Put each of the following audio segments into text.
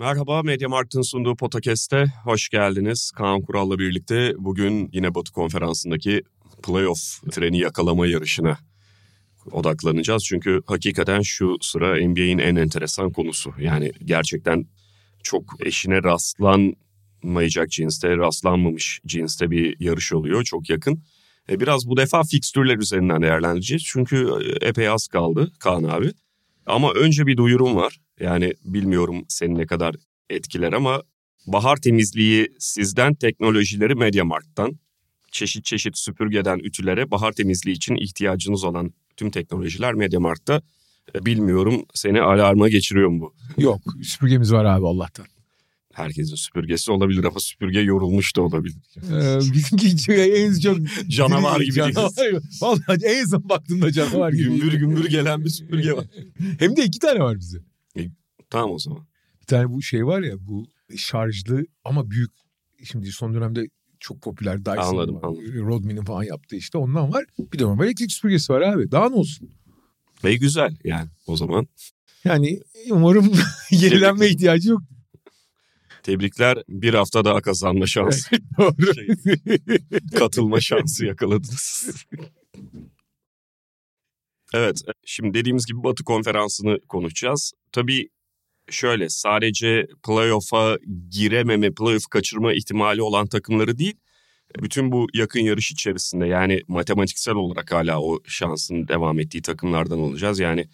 Merhaba, Mediamarkt'ın sunduğu Podcast'e hoş geldiniz. Kaan Kural'la birlikte bugün yine Batı Konferansı'ndaki playoff treni yakalama yarışına odaklanacağız. Çünkü hakikaten şu sıra NBA'in en enteresan konusu. Yani gerçekten çok eşine rastlanmayacak cinste, rastlanmamış cinste bir yarış oluyor. Çok yakın. E, biraz bu defa fikstürler üzerinden değerlendireceğiz. Çünkü epey az kaldı Kaan abi. Ama önce bir duyurum var. Yani bilmiyorum seni ne kadar etkiler ama bahar temizliği sizden teknolojileri Mediamarkt'tan çeşit çeşit süpürgeden ütülere bahar temizliği için ihtiyacınız olan tüm teknolojiler Mediamarkt'ta. E, Bilmiyorum seni alarma geçiriyor mu bu? Yok süpürgemiz var abi Allah'tan. Herkesin süpürgesi olabilir ama süpürge yorulmuş da olabilir. Ee, bizimki en çok... Canavar gibi. Canavar. Vallahi en son baktığımda canavar gibi. gümbür gümbür gelen bir süpürge var. Hem de iki tane var bize. Tamam o zaman. Bir tane bu şey var ya bu şarjlı ama büyük. Şimdi son dönemde çok popüler Dyson Anladım, var. anladım. Rodman'in falan yaptığı işte ondan var. Bir de normal elektrik süpürgesi var abi. Daha ne olsun? Ve güzel yani o zaman. Yani umarım yenilenme ihtiyacı yok. Tebrikler bir hafta daha kazanma şansı, Doğru. Şey- katılma şansı yakaladınız. Evet, şimdi dediğimiz gibi Batı konferansını konuşacağız. Tabii şöyle sadece playoff'a girememe, playoff kaçırma ihtimali olan takımları değil, bütün bu yakın yarış içerisinde yani matematiksel olarak hala o şansın devam ettiği takımlardan olacağız. Yani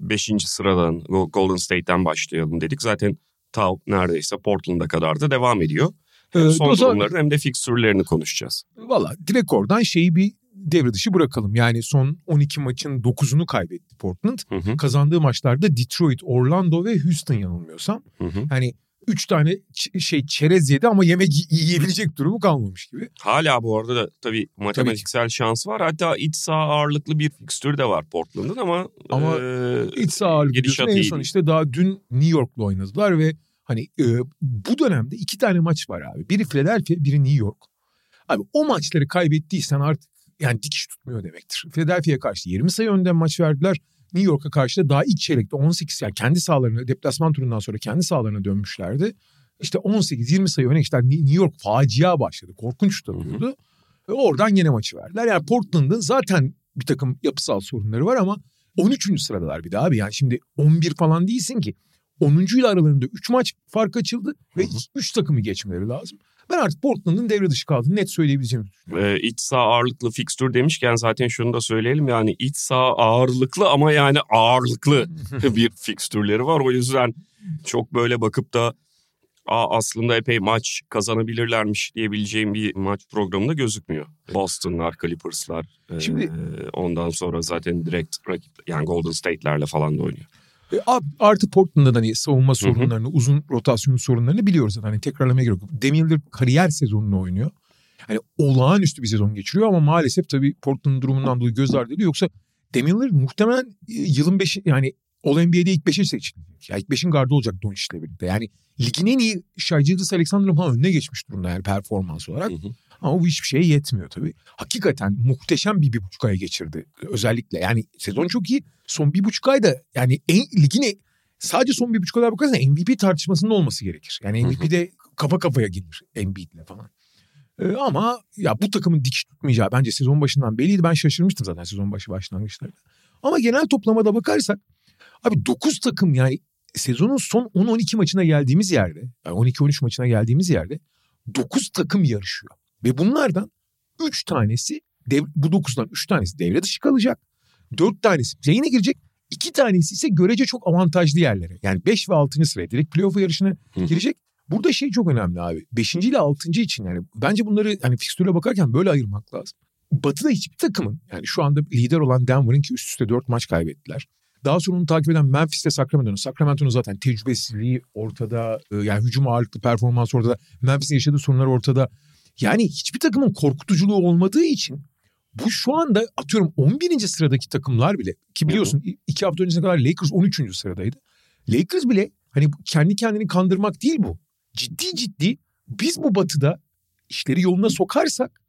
5. sıradan Golden State'ten başlayalım dedik. Zaten ta neredeyse Portland'a kadar da devam ediyor. Hem Evet, son durumların hem de fikstürlerini konuşacağız. Valla direkt oradan şeyi bir devre dışı bırakalım. Yani son 12 maçın 9'unu kaybetti Portland. Hı hı, Kazandığı maçlarda Detroit, Orlando ve Houston yanılmıyorsam. hı hı. Yani 3 tane şey çerez yedi ama yemek yiyebilecek durumu kalmamış gibi. Hala bu arada da tabii matematiksel şans var. Hatta iç saha ağırlıklı bir fikstür de var Portland'ın ama... Ama e, İç saha ağırlıklı diyorsun. en son işte daha dün New York'la oynadılar ve hani e, bu dönemde iki tane maç var abi. Biri Philadelphia, biri New York. Abi o maçları kaybettiysen artık yani dikiş tutmuyor demektir. Philadelphia'ya karşı 20 sayı önden maç verdiler. New York'a karşı da daha ilk çeyrekte 18 yani kendi sahalarına deplasman turundan sonra kendi sahalarına dönmüşlerdi. İşte 18-20 sayı öne geçtiler. New York facia başladı. Korkunç tutuyordu. Ve oradan yine maçı verdiler. Yani Portland'ın zaten bir takım yapısal sorunları var ama 13. sıradalar bir daha abi. Yani şimdi 11 falan değilsin ki. 10. ile aralarında 3 maç fark açıldı ve 3 takımı geçmeleri lazım. Ben artık Portland'ın devre dışı kaldığını net söyleyebileceğim. e, iç saha ağırlıklı fikstür demişken zaten şunu da söyleyelim. Yani iç saha ağırlıklı ama yani ağırlıklı bir fikstürleri var. O yüzden çok böyle bakıp da Aa, aslında epey maç kazanabilirlermiş diyebileceğim bir maç programında gözükmüyor. Boston'lar, Clippers'lar. e, Şimdi- ondan sonra zaten direkt rakip yani Golden State'lerle falan da oynuyor. E, Artı Portland'da hani savunma sorunlarını, uzun rotasyon sorunlarını biliyoruz. Hani tekrarlamaya gerek yok. Lillard kariyer sezonunu oynuyor. Hani olağanüstü bir sezon geçiriyor ama maalesef tabii Portland'ın durumundan dolayı göz ardı ediliyor. Yoksa Lillard muhtemelen e, yılın beşi yani All NBA'de ilk beşe seçilecek. Yani ilk beşin gardı olacak Doncic'le birlikte. Yani ligin en iyi Gilgeous Alexander'ın falan önüne geçmiş durumda yani performans olarak. Hı hı. Ama bu hiçbir şeye yetmiyor tabii. Hakikaten muhteşem bir bir buçuk ay geçirdi özellikle. Yani sezon çok iyi. Son bir buçuk ayda yani en, ligin en- sadece son bir buçuk ayda bakarsan MVP tartışmasının olması gerekir. Yani. MVP'de kafa kafaya gelir Embiid'le falan. Ee, ama ya bu takımın dikiş tutmayacağı bence sezon başından belliydi. Ben şaşırmıştım zaten sezon başı başlangıçlarında. Ama genel toplamada bakarsak abi 9 takım yani sezonun son 10-12 maçına geldiğimiz yerde yani 12-13 maçına geldiğimiz yerde 9 takım yarışıyor. Ve bunlardan 3 tanesi dev, bu 9'dan 3 tanesi devre dışı kalacak. 4 tanesi yayına girecek. 2 tanesi ise görece çok avantajlı yerlere. Yani 5 ve 6. sıraya direkt playoff yarışına girecek. Burada şey çok önemli abi. 5. ile 6. için yani bence bunları hani fikstüre bakarken böyle ayırmak lazım. Batı'da hiçbir takımın yani şu anda lider olan Denver'ın ki üst üste 4 maç kaybettiler. Daha sonra onu takip eden Memphis'te Sacramento'nun. Sacramento'nun zaten tecrübesizliği ortada. e, Yani hücum ağırlıklı performans ortada. Memphis'in yaşadığı sorunlar ortada. Yani hiçbir takımın korkutuculuğu olmadığı için bu şu anda atıyorum 11. sıradaki takımlar bile ki biliyorsun iki hafta öncesine kadar Lakers 13. sıradaydı. Lakers bile hani kendi kendini kandırmak değil bu. Ciddi ciddi biz bu batıda işleri yoluna sokarsak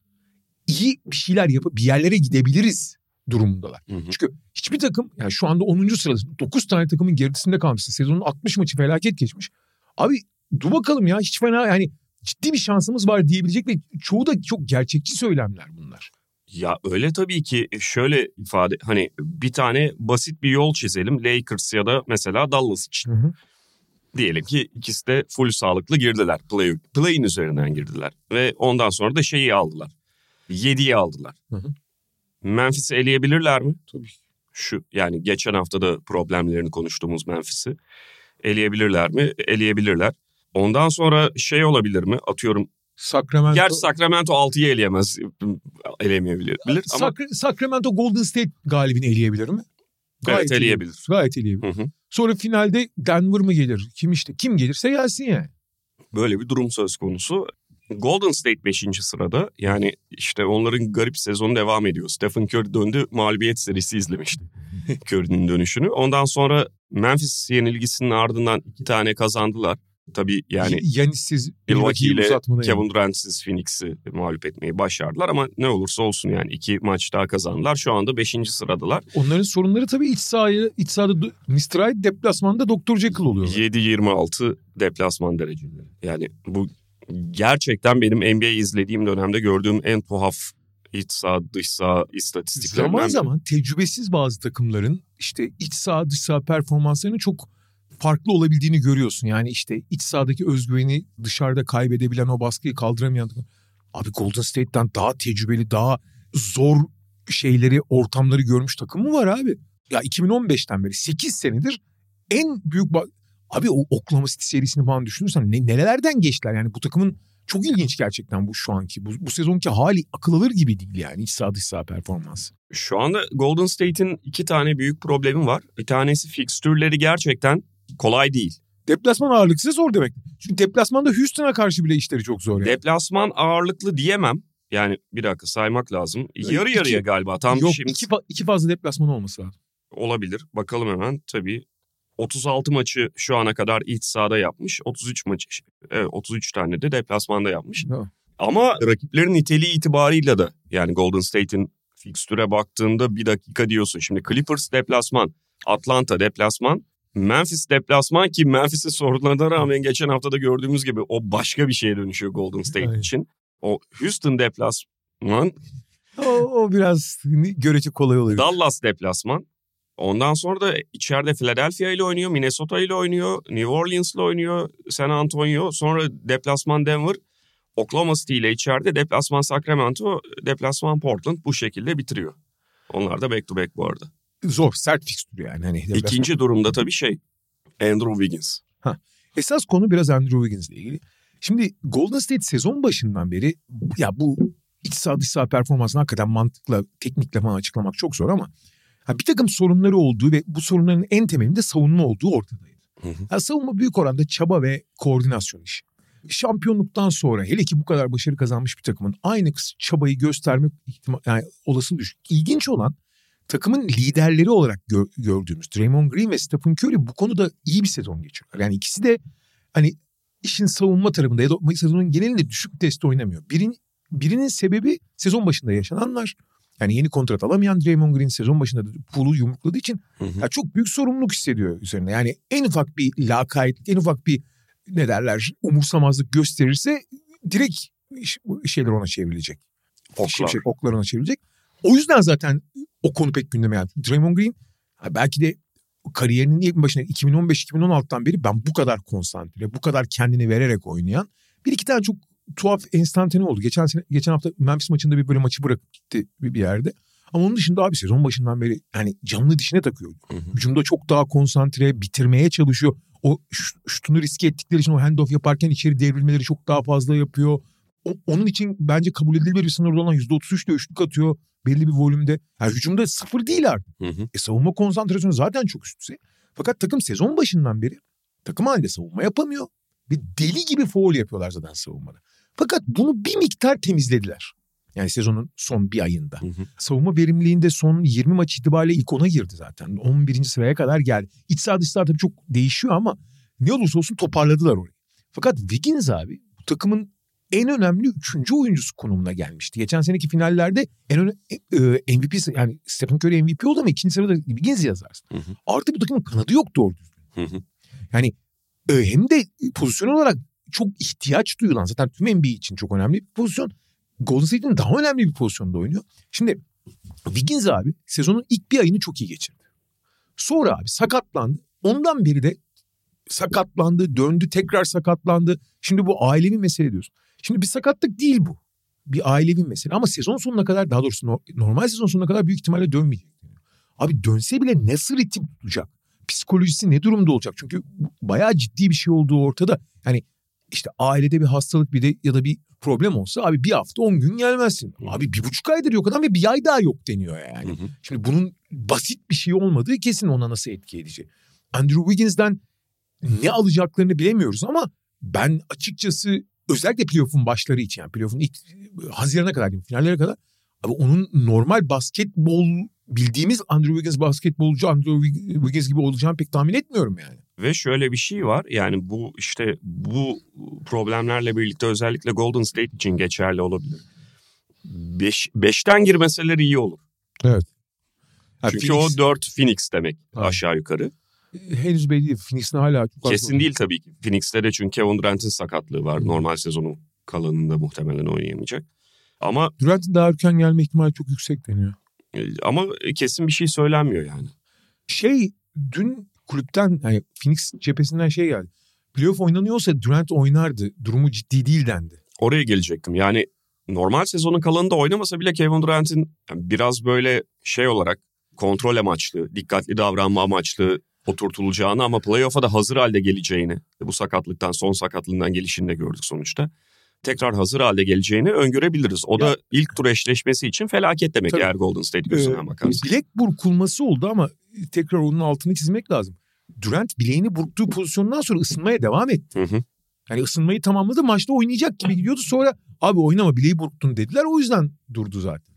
iyi bir şeyler yapıp bir yerlere gidebiliriz durumundalar. Hı hı. Çünkü hiçbir takım yani şu anda 10. sırasında 9 tane takımın gerisinde kalmışsın. Sezonun 60 maçı felaket geçmiş. Abi dur bakalım ya hiç fena yani ciddi bir şansımız var diyebilecek ve çoğu da çok gerçekçi söylemler bunlar. Ya öyle tabii ki şöyle ifade hani bir tane basit bir yol çizelim Lakers ya da mesela Dallas için. Hı hı. Diyelim ki ikisi de full sağlıklı girdiler. Play, play'in üzerinden girdiler. Ve ondan sonra da şeyi aldılar. 7'yi aldılar. Hı hı. Memphis'i eleyebilirler mi? Tabii. Şu yani geçen hafta da problemlerini konuştuğumuz Memphis'i. Eleyebilirler mi? Eleyebilirler. Ondan sonra şey olabilir mi? Atıyorum. Sacramento Gerçi Sacramento 6'yı eleyemez. Eleyemeyebilir. Bilir ama Sacra- Sacramento Golden State galibini eleyebilir mi? evet eleyebilir. Gayet eleyebilir. Hı hı. Sonra finalde Denver mı gelir? Kim işte? Kim gelirse gelsin yani. Böyle bir durum söz konusu. Golden State 5. sırada. Yani işte onların garip sezonu devam ediyor. Stephen Curry döndü mağlubiyet serisi izlemişti. Curry'nin dönüşünü. Ondan sonra Memphis yenilgisinin ardından iki tane kazandılar. Tabii yani Yanis'siz uzatmada yani. Kevin Durant'siz Phoenix'i mağlup etmeyi başardılar ama ne olursa olsun yani iki maç daha kazandılar. Şu anda 5. sıradalar. Onların sorunları tabii iç sahaya, iç sahada Mr. Hyde deplasmanda Dr. Jekyll oluyor. 7-26 deplasman dereceleri. Yani bu gerçekten benim NBA izlediğim dönemde gördüğüm en tuhaf iç saha dış saha istatistiklerinden Zaman zaman tecrübesiz bazı takımların işte iç saha dış saha performanslarının çok farklı olabildiğini görüyorsun. Yani işte iç sahadaki özgüveni dışarıda kaybedebilen o baskıyı kaldıramayan. Abi Golden State'ten daha tecrübeli, daha zor şeyleri, ortamları görmüş takım mı var abi? Ya 2015'ten beri 8 senedir en büyük... Abi o Oklahoma City serisini falan düşünürsen ne, nerelerden geçtiler? Yani bu takımın çok ilginç gerçekten bu şu anki. Bu, bu sezonki hali akıl alır gibi değil yani iç saha dış saha performansı. Şu anda Golden State'in iki tane büyük problemi var. Bir tanesi fikstürleri gerçekten kolay değil. Deplasman ağırlıksı zor demek. Çünkü deplasmanda Houston'a karşı bile işleri çok zor yani. Deplasman ağırlıklı diyemem. Yani bir dakika saymak lazım. Yarı İki- yarıya galiba. Tam Yok şimdi iki, fa- iki fazla deplasman olması lazım. olabilir. Bakalım hemen tabii. 36 maçı şu ana kadar iç sahada yapmış. 33 maçı evet 33 tane de deplasmanda yapmış. Ha. Ama rakiplerin niteliği itibarıyla da yani Golden State'in fikstüre baktığında bir dakika diyorsun. Şimdi Clippers deplasman, Atlanta deplasman, Memphis deplasman ki Memphis'in sorunlarına rağmen geçen haftada gördüğümüz gibi o başka bir şeye dönüşüyor Golden State Aynen. için. O Houston deplasman, O, o biraz görece kolay oluyor. Dallas deplasman. Ondan sonra da içeride Philadelphia ile oynuyor, Minnesota ile oynuyor, New Orleans ile oynuyor, San Antonio. Sonra deplasman Denver, Oklahoma City ile içeride deplasman Sacramento, deplasman Portland bu şekilde bitiriyor. Onlar da back to back bu arada. Zor, sert fikstür yani. Hani. İkinci durumda tabii şey Andrew Wiggins. Esas konu biraz Andrew Wiggins'le ilgili. Şimdi Golden State sezon başından beri ya bu iç saha dış saha performansını hakikaten mantıkla, teknikle falan açıklamak çok zor ama ha, bir takım sorunları olduğu ve bu sorunların en temelinde savunma olduğu ortadaydı. Hı hı. Ha, savunma büyük oranda çaba ve koordinasyon işi. Şampiyonluktan sonra hele ki bu kadar başarı kazanmış bir takımın aynı çabayı gösterme ihtima- yani olası düşük. İlginç olan takımın liderleri olarak gör- gördüğümüz Draymond Green ve Stephen Curry bu konuda iyi bir sezon geçiriyorlar. Yani ikisi de hani işin savunma tarafında ya da sezonun genelinde düşük testi oynamıyor. Birin, birinin sebebi sezon başında yaşananlar. Yani yeni kontrat alamayan Draymond Green sezon başında da pulu yumrukladığı için Hı hı. ya çok büyük sorumluluk hissediyor üzerine. Yani en ufak bir lakaytlık, en ufak bir ne derler umursamazlık gösterirse direkt şeyler ona çevrilecek. Oklar. Şey, oklar ona çevrilecek. O yüzden zaten o konu pek gündeme geldi. Draymond Green belki de kariyerinin ilk başına 2015-2016'dan beri ben bu kadar konsantre, bu kadar kendini vererek oynayan bir iki tane çok tuhaf enstantane oldu. Geçen sene, geçen hafta Memphis maçında bir böyle maçı bırakıp gitti bir, yerde. Ama onun dışında abi sezon başından beri yani canlı dişine takıyor. Hı hı. Hücumda çok daha konsantre, bitirmeye çalışıyor. O şutunu riske ettikleri için o handoff yaparken içeri devrilmeleri çok daha fazla yapıyor. Onun için bence kabul edilebilir bir sınırda olan %33'de üçlük atıyor belli bir volümde. Yani hücumda sıfır değil artık. Hı hı. E savunma konsantrasyonu zaten çok üst düzey. Fakat takım sezon başından beri takım halinde savunma yapamıyor. Ve deli gibi foul yapıyorlar zaten savunmada. Fakat bunu bir miktar temizlediler. Yani sezonun son bir ayında. Hı hı. Savunma verimliliğinde son 20 maç itibariyle ilk 10'a girdi zaten. 11. sıraya kadar geldi. İç saha dış saha tabii çok değişiyor ama ne olursa olsun toparladılar orayı. Fakat Wiggins abi bu takımın en önemli üçüncü oyuncusu konumuna gelmişti. Geçen seneki finallerde en önemli e, MVP yani Stephen Curry MVP oldu ama ikinci sırada Wiggins yazarsın. Hı hı. Artı bu takımın kanadı yok doğru düzgün. Hı hı. Yani e, hem de pozisyon olarak çok ihtiyaç duyulan zaten tüm NBA için çok önemli bir pozisyon. Golden State'in daha önemli bir pozisyonda oynuyor. Şimdi Wiggins abi sezonun ilk bir ayını çok iyi geçirdi. Sonra abi sakatlandı. Ondan beri de sakatlandı, döndü, tekrar sakatlandı. Şimdi bu ailevi mesele diyorsun. Şimdi bir sakatlık değil bu. Bir ailevi mesele ama sezon sonuna kadar daha doğrusu no- normal sezon sonuna kadar büyük ihtimalle dönmeyecek. Abi dönse bile nasıl ritim tutacak? Psikolojisi ne durumda olacak? Çünkü bayağı ciddi bir şey olduğu ortada. Yani işte ailede bir hastalık bir de ya da bir problem olsa abi bir hafta on gün gelmezsin. Abi bir buçuk aydır yok adam ve bir ay daha yok deniyor yani. Hı hı. Şimdi bunun basit bir şey olmadığı kesin ona nasıl etki edecek. Andrew Wiggins'den ne alacaklarını bilemiyoruz ama ben açıkçası özellikle playoff'un başları için yani playoff'un ilk Haziran'a kadar diyeyim finallere kadar abi onun normal basketbol bildiğimiz Andrew Wiggins basketbolcu Andrew Wiggins gibi olacağını pek tahmin etmiyorum yani. Ve şöyle bir şey var yani bu işte bu problemlerle birlikte özellikle Golden State için geçerli olabilir. Beş, beşten girmeseler iyi olur. Ha, Çünkü Phoenix- o dört Phoenix demek Ha. aşağı yukarı. Henüz belli değil. Phoenix'in hala çok Kesin değil tabii ki. Phoenix'te de çünkü Kevin Durant'in sakatlığı var. Hı. Normal sezonun kalanında muhtemelen oynayamayacak. Ama Durant'in daha erken gelme ihtimali çok yüksek deniyor. e, ama kesin bir şey söylenmiyor yani. Şey dün kulüpten yani Phoenix cephesinden şey geldi. Playoff oynanıyorsa Durant oynardı. Durumu ciddi değil dendi. Oraya gelecektim. Yani normal sezonun kalanında oynamasa bile Kevin Durant'in biraz böyle şey olarak kontrol amaçlı, dikkatli davranma amaçlı oturtulacağını ama playoff'a da hazır halde geleceğini, bu sakatlıktan, son sakatlığından gelişini de gördük sonuçta. Tekrar hazır halde geleceğini öngörebiliriz. O da ilk tur eşleşmesi için felaket demek Tabii. eğer Golden State gözünden Ee, bakarsan. bilek burkulması oldu ama tekrar onun altını çizmek lazım. Durant bileğini burktuğu pozisyondan sonra ısınmaya devam etti. Hı hı. Yani ısınmayı tamamladı maçta oynayacak gibi gidiyordu. Sonra abi oynama bileği burktun dediler o yüzden durdu zaten.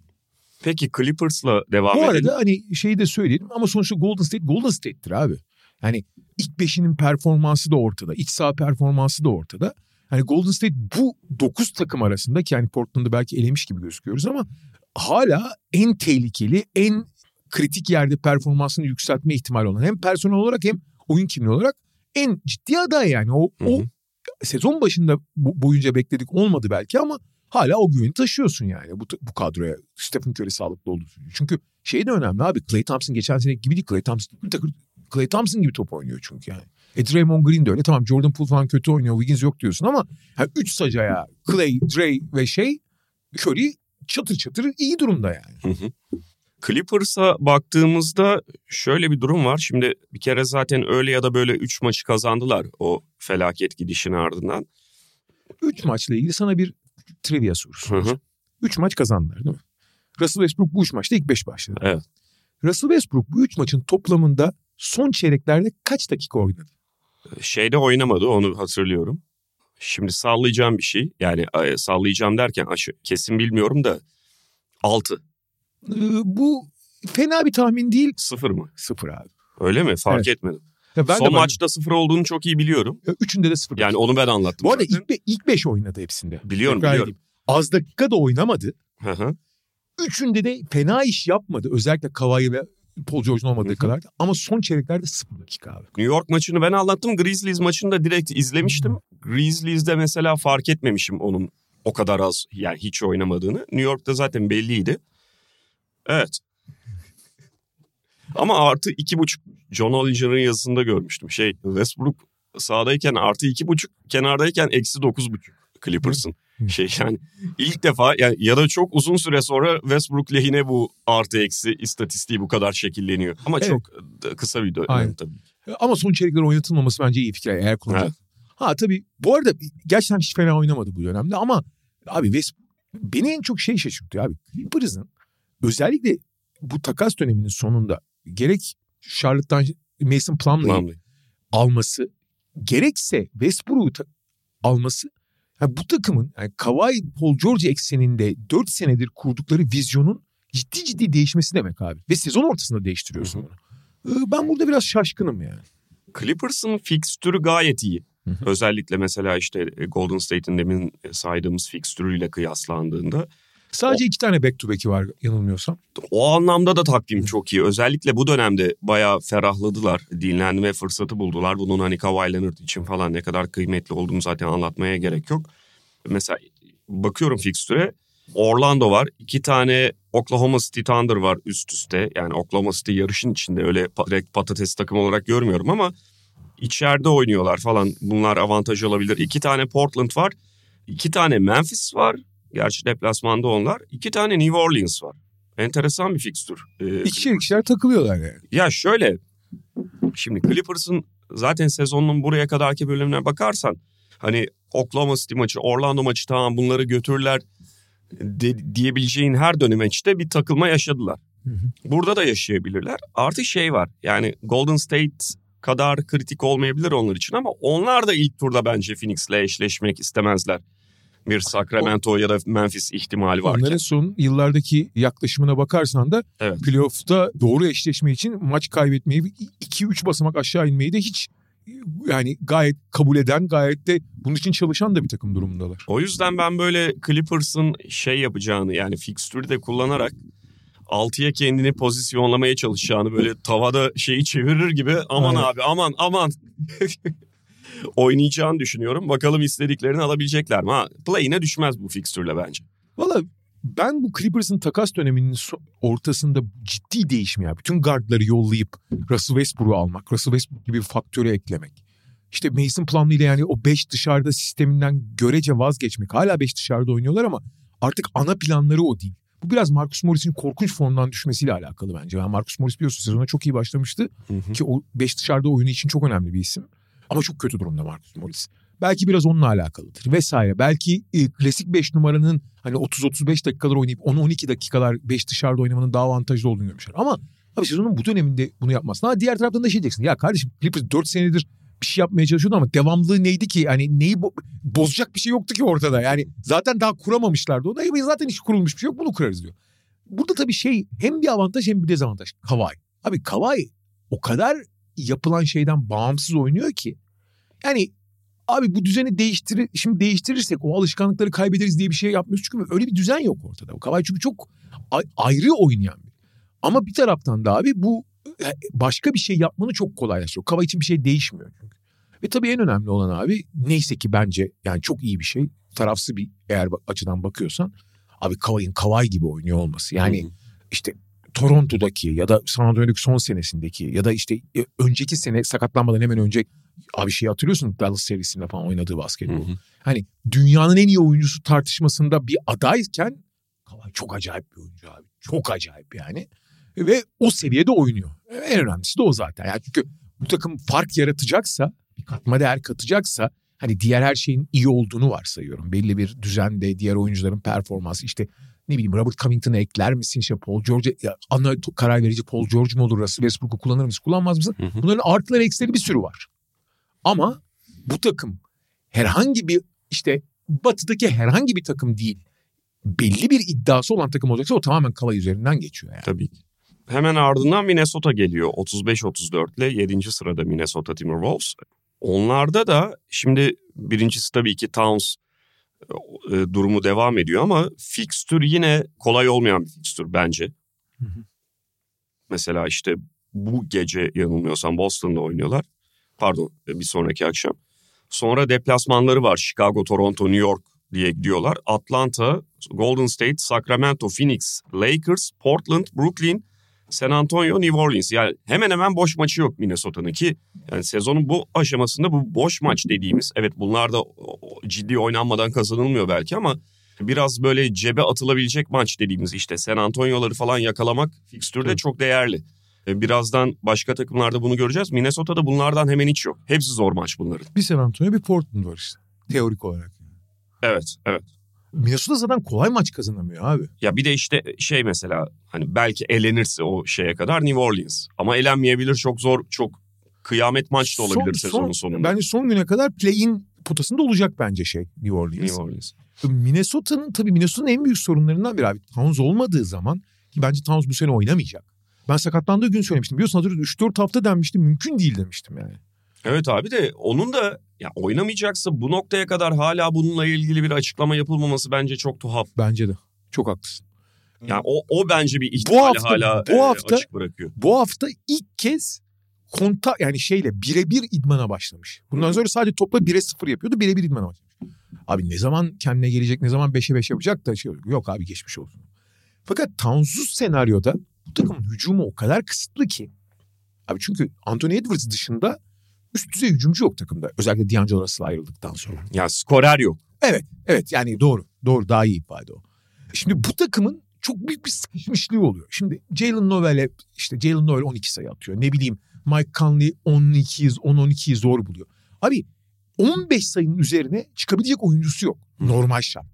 Peki Clippers'la devam Bu edelim. arada hani şeyi de söyleyelim ama sonuçta Golden State Golden State'tir abi. Yani ilk beşinin performansı da ortada. iç saha performansı da ortada. Hani Golden State bu 9 takım arasında ki yani Portland'ı belki elemiş gibi gözüküyoruz ama hala en tehlikeli, en kritik yerde performansını yükseltme ihtimali olan hem personel olarak hem oyun kimliği olarak en ciddi aday yani. O, Hı hı. o sezon başında bu- boyunca bekledik olmadı belki ama hala o güveni taşıyorsun yani bu, bu kadroya. Stephen Curry sağlıklı olduğu. Çünkü şey de önemli abi. Clay Thompson geçen sene gibi değil. Clay Thompson, Clay Thompson gibi top oynuyor çünkü yani. E Draymond Green de öyle. Tamam Jordan Poole falan kötü oynuyor. Wiggins yok diyorsun ama yani üç sacaya Clay, Dray ve şey Curry çatır çatır iyi durumda yani. Hı hı. Clippers'a baktığımızda şöyle bir durum var. Şimdi bir kere zaten öyle ya da böyle 3 maçı kazandılar o felaket gidişin ardından. Üç maçla ilgili sana bir trivia sorusu. Hı hı. Üç maç kazandılar değil mi? Russell Westbrook bu üç maçta ilk beş başladı. Evet. Russell Westbrook bu üç maçın toplamında son çeyreklerde kaç dakika oynadı? Şeyde oynamadı onu hatırlıyorum. Şimdi sallayacağım bir şey. Yani e, sallayacağım derken kesin bilmiyorum da 6. Ee, bu fena bir tahmin değil. 0 mı? Sıfır abi. Öyle mi? Fark Evet. etmedim. Ya ben Son de maçta 0 olduğunu çok iyi biliyorum. ben- üçünde de sıfır. Yani onu ben anlattım. bu arada zaten. ilk, be- ilk beş oynadı hepsinde. Biliyorum Tekrar biliyorum. edeyim. Az dakika da oynamadı. Hı hı. Üçünde de fena iş yapmadı. Özellikle Kawhi ve Paul George'un olmadığı kadar. da. Ama son çeyreklerde sıfır dakika abi. New York maçını ben anlattım. Grizzlies maçını da direkt izlemiştim. Grizzlies'de mesela fark etmemişim onun o kadar az yani hiç oynamadığını. New York'ta zaten belliydi. Evet. Ama artı iki buçuk John Hollinger'ın yazısında görmüştüm. Şey Westbrook sahadayken artı iki buçuk kenardayken eksi dokuz buçuk Clippers'ın. Şey yani ilk defa yani ya da çok uzun süre sonra Westbrook lehine bu artı eksi istatistiği bu kadar şekilleniyor. Ama Evet. çok kısa bir dönem tabii. Ama son çeyrekler oynatılmaması bence iyi fikir eğer kullanacak. Ha tabii bu arada gerçekten hiç fena oynamadı bu dönemde ama abi West beni en çok şey şaşırtıyor abi. Clippers'ın özellikle bu takas döneminin sonunda gerek Charlotte'dan Mason Plumlee'yi Plumlee. alması gerekse Westbrook'u alması Yani bu takımın yani Kawhi Paul George ekseninde 4 senedir kurdukları vizyonun ciddi ciddi değişmesi demek abi. Ve sezon ortasında değiştiriyorsun bunu. Ben burada biraz şaşkınım yani. Clippers'ın fikstürü gayet iyi. Özellikle mesela işte e, Golden State'in demin saydığımız fikstürüyle kıyaslandığında Sadece iki tane back to back'i var yanılmıyorsam. o anlamda da takvim çok iyi. Özellikle bu dönemde bayağı ferahladılar. Dinlenme fırsatı buldular. Bunun hani Kawhi Leonard için falan ne kadar kıymetli olduğunu zaten anlatmaya gerek yok. Mesela bakıyorum fikstüre. Orlando var. iki tane Oklahoma City Thunder var üst üste. Yani Oklahoma City yarışın içinde öyle direkt patates takım olarak görmüyorum ama içeride oynuyorlar falan. Bunlar avantaj olabilir. İki tane Portland var. iki tane Memphis var. Gerçi deplasmanda onlar. İki tane New Orleans var. Enteresan bir fikstür. Ee, İkişer ikişer takılıyorlar yani. ya şöyle şimdi Clippers'ın zaten sezonun buraya kadarki bölümüne bakarsan hani Oklahoma City maçı, Orlando maçı tamam bunları götürürler de- diyebileceğin her dönem maçta bir takılma yaşadılar. Burada da yaşayabilirler. Artı şey var yani Golden State kadar kritik olmayabilir onlar için ama onlar da ilk turda bence Phoenix'le eşleşmek istemezler. Bir Sacramento ya da Memphis ihtimali varken. Onların son yıllardaki yaklaşımına bakarsan da Evet. playoff'ta doğru eşleşme için maç kaybetmeyi 2-3 basamak aşağı inmeyi de hiç yani gayet kabul eden gayet de bunun için çalışan da bir takım durumundalar. O yüzden ben böyle Clippers'ın şey yapacağını yani fikstürü de kullanarak 6'ya kendini pozisyonlamaya çalışacağını böyle tavada şeyi çevirir gibi aman Evet. abi aman aman oynayacağını düşünüyorum. Bakalım istediklerini alabilecekler mi? Ha, play'ine düşmez bu fikstürle bence. Valla ben bu Clippers'ın takas döneminin ortasında ciddi değişim ya. Bütün guardları yollayıp Russell Westbrook'u almak, Russell Westbrook gibi bir faktörü eklemek. İşte Mason Plumlee ile yani o 5 dışarıda sisteminden görece vazgeçmek. Hala 5 dışarıda oynuyorlar ama artık ana planları o değil. Bu biraz Marcus Morris'in korkunç formdan düşmesiyle alakalı bence. Yani Marcus Morris biliyorsun sezona çok iyi başlamıştı. Ki o 5 dışarıda oyunu için çok önemli bir isim. Ama çok kötü durumda Marcus Morris. Belki biraz onunla alakalıdır vesaire. Belki e, klasik 5 numaranın hani 30-35 dakikalar oynayıp 10-12 dakikalar 5 dışarıda oynamanın daha avantajlı olduğunu görmüşler. Ama abi sezonun bu döneminde bunu yapmazsın. Ama diğer taraftan da şey diyeceksin. Ya kardeşim Clippers 4 senedir bir şey yapmaya çalışıyordu ama devamlılığı neydi ki? Yani neyi bo- bozacak bir şey yoktu ki ortada. Yani zaten daha kuramamışlardı onu. E, zaten hiç kurulmuş bir şey yok bunu kurarız diyor. Burada tabii şey hem bir avantaj hem bir dezavantaj. Kawhi. Abi Kawhi o kadar yapılan şeyden bağımsız oynuyor ki. Yani abi bu düzeni değiştirir, şimdi değiştirirsek o alışkanlıkları kaybederiz diye bir şey yapmıyoruz. Çünkü öyle bir düzen yok ortada. O Kawhi çünkü çok ayrı oynayan bir. Ama bir taraftan da abi bu e, başka bir şey yapmanı çok kolaylaştırıyor. Kawhi için bir şey değişmiyor çünkü. Ve tabii en önemli olan abi neyse ki bence yani çok iyi bir şey. Tarafsız bir eğer açıdan bakıyorsan abi Kawhi'nin Kawhi gibi oynuyor olması. Yani Hı hı. işte Toronto'daki ya da San Antonio'daki son senesindeki ya da işte e, önceki sene sakatlanmadan hemen önce abi şey hatırlıyorsun Dallas serisinde falan oynadığı basketbol. Hı hı. Hani dünyanın en iyi oyuncusu tartışmasında bir adayken çok acayip bir oyuncu abi. Çok acayip yani. Ve o seviyede oynuyor. En önemlisi de o zaten. Yani çünkü bu takım fark yaratacaksa, bir katma değer katacaksa hani diğer her şeyin iyi olduğunu varsayıyorum. Belli bir düzende diğer oyuncuların performansı işte ne bileyim Robert Covington'ı ekler misin işte Paul George ya ana karar verici Paul George mu olur Russell Westbrook'u kullanır mısın kullanmaz mısın? Hı hı. Bunların artıları eksileri bir sürü var. Ama bu takım herhangi bir işte batıdaki herhangi bir takım değil. Belli bir iddiası olan takım olacaksa o tamamen Kawhi üzerinden geçiyor yani. Tabii ki. Hemen ardından Minnesota geliyor. 35-34 ile 7. sırada Minnesota Timberwolves. Onlarda da şimdi birincisi tabii ki Towns e, durumu devam ediyor ama fikstür yine kolay olmayan bir fikstür bence. Hı hı. Mesela işte bu gece yanılmıyorsam Boston'da oynuyorlar. Pardon e, bir sonraki akşam. Sonra deplasmanları var. Chicago, Toronto, New York diye gidiyorlar. Atlanta, Golden State, Sacramento, Phoenix, Lakers, Portland, Brooklyn, San Antonio, New Orleans. Yani hemen hemen boş maçı yok Minnesota'nın ki yani sezonun bu aşamasında bu boş maç dediğimiz evet bunlar da ciddi oynanmadan kazanılmıyor belki ama biraz böyle cebe atılabilecek maç dediğimiz işte San Antonio'ları falan yakalamak fikstürde Evet. çok değerli. E, Birazdan başka takımlarda bunu göreceğiz. Minnesota'da bunlardan hemen hiç yok. Hepsi zor maç bunların. Bir San Antonio bir Portland var işte. Teorik olarak. Evet, evet. Minnesota zaten kolay maç kazanamıyor abi. Ya bir de işte şey mesela hani belki elenirse o şeye kadar New Orleans. Ama elenmeyebilir çok zor çok kıyamet maç da olabilir Son- sezonun son- sonunda. Bence son güne kadar play-in potasında olacak bence şey New Orleans. New Orleans. Minnesota'nın tabii Minnesota'nın en büyük sorunlarından biri abi. Towns olmadığı zaman ki bence Towns bu sene oynamayacak. Ben sakatlandığı gün söylemiştim. Biliyorsun hatırlıyorsun 3-4 hafta denmiştim. Mümkün değil demiştim yani. Evet abi de onun da ya oynamayacaksa bu noktaya kadar hala bununla ilgili bir açıklama yapılmaması bence çok tuhaf. Bence de. Çok haklısın. Yani o, o bence bir ihtimali hafta- hala bu e, hafta- açık bırakıyor. Bu hafta ilk kez kontak yani şeyle birebir idmana başlamış. Bundan sonra sadece topla 1'e 0 yapıyordu. Birebir idmana başlamış. Abi ne zaman kendine gelecek ne zaman 5'e 5 yapacak da şey yok abi geçmiş olsun. Fakat Towns'uz senaryoda bu takımın hücumu o kadar kısıtlı ki. Abi çünkü Anthony Edwards dışında üst düzey hücumcu yok takımda. Özellikle D'Angelo Russell ayrıldıktan sonra. Ya skorer yok. Evet, evet yani doğru. Doğru daha iyi ifade o. Şimdi bu takımın çok büyük bir sıkışmışlığı oluyor. Şimdi Jalen Novel'e işte Jalen Novel 12 sayı atıyor. Ne bileyim Mike Conley 12'yi 10-12'yi zor buluyor. Abi 15 sayının üzerine çıkabilecek oyuncusu yok. Normal şart.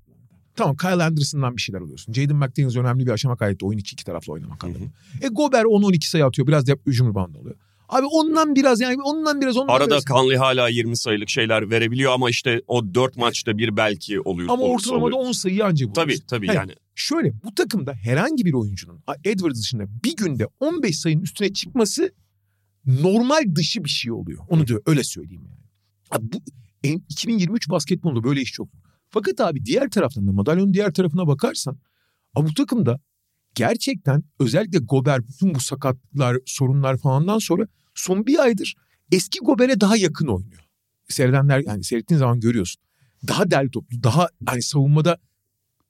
Tamam Kyle Anderson'dan bir şeyler alıyorsun. Jaden McDaniels önemli bir aşama kaydetti. Oyun iki, iki taraflı oynamak anlamında. E Gober 10-12 sayı atıyor. Biraz da hücum rebound alıyor. Abi ondan biraz yani ondan biraz ondan Arada biraz. Kanlı hala 20 sayılık şeyler verebiliyor ama işte o 4 maçta bir belki oluyor. Ama ortalamada oluyor. 10 sayıyı anca buluyorsun. Tabii tabii Evet. yani. Şöyle bu takımda herhangi bir oyuncunun Edwards dışında bir günde 15 sayının üstüne çıkması normal dışı bir şey oluyor. Onu da öyle söyleyeyim yani. Abi bu en- 2023 basketbolunda böyle iş çok. Fakat abi diğer taraftan da madalyonun diğer tarafına bakarsan abi bu takımda gerçekten özellikle Gober bütün bu sakatlıklar, sorunlar falandan sonra son bir aydır eski Gober'e daha yakın oynuyor. Seyredenler yani seyrettiğin zaman görüyorsun. Daha derli toplu, daha hani savunmada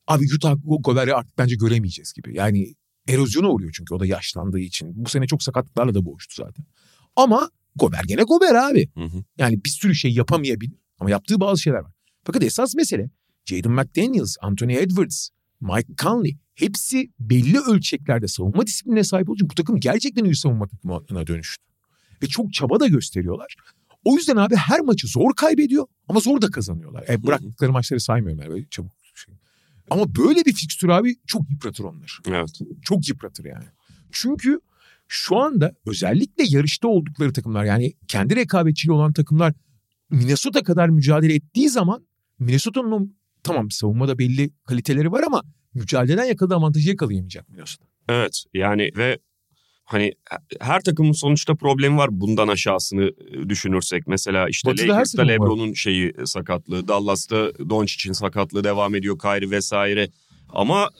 Abi Utah Go- Gober'i artık bence göremeyeceğiz gibi. Yani erozyona uğruyor çünkü o da yaşlandığı için. Bu sene çok sakatlıklarla da boğuştu zaten. Ama Gober gene Gober abi. Hı hı. Yani bir sürü şey yapamayabilir ama yaptığı bazı şeyler var. Fakat esas mesele Jaden McDaniels, Anthony Edwards, Mike Conley hepsi belli ölçeklerde savunma disiplinine sahip olduğu için bu takım gerçekten iyi savunma takımına dönüştü. Ve çok çaba da gösteriyorlar. O yüzden abi her maçı zor kaybediyor ama zor da kazanıyorlar. E, bıraktıkları maçları saymıyorum yani böyle çabuk şey. Ama böyle bir fikstür abi çok yıpratır onları. Evet. Çok yıpratır yani. Çünkü şu anda özellikle yarışta oldukları takımlar yani kendi rekabetçiliği olan takımlar Minnesota kadar mücadele ettiği zaman Minnesota'nın tamam savunmada belli kaliteleri var ama mücadeleden yakaladığı avantajı yakalayamayacak Minnesota. Evet yani ve hani her takımın sonuçta problemi var bundan aşağısını e, düşünürsek. Mesela işte Batı'da Lakers'ta. LeBron'un şeyi e, sakatlığı, Dallas'ta Doncic'in sakatlığı devam ediyor, Kyrie vesaire. Ama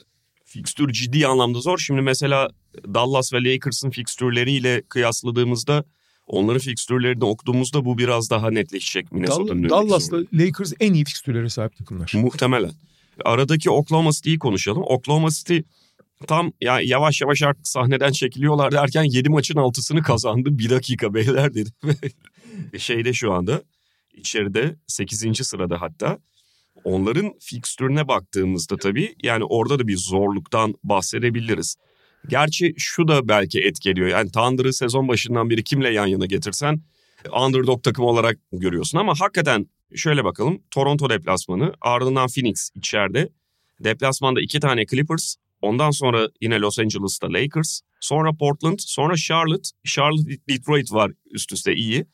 fikstür ciddi anlamda zor. Şimdi mesela Dallas ve Lakers'ın fikstürleriyle kıyasladığımızda onların fikstürlerini okuduğumuzda bu biraz daha netleşecek Minnesota'nın Dall- Dallas'la. Lakers en iyi fikstürlere sahip takımlar. Muhtemelen. Aradaki Oklahoma City'yi konuşalım. Oklahoma City tam ya yavaş yavaş artık sahneden çekiliyorlar derken 7 maçın 6'sını kazandı. Bir dakika beyler dedi. Şeyde şu anda içeride 8. sırada hatta. Onların fikstürüne baktığımızda tabii yani orada da bir zorluktan bahsedebiliriz. Gerçi şu da belki etkiliyor. Yani Thunder'ı sezon başından beri kimle yan yana getirsen underdog takım olarak görüyorsun. Ama hakikaten şöyle bakalım. Toronto deplasmanı ardından Phoenix içeride. Deplasmanda iki tane Clippers. Ondan sonra yine Los Angeles'ta Lakers. Sonra Portland. Sonra Charlotte. Charlotte Detroit var üst üste iyi.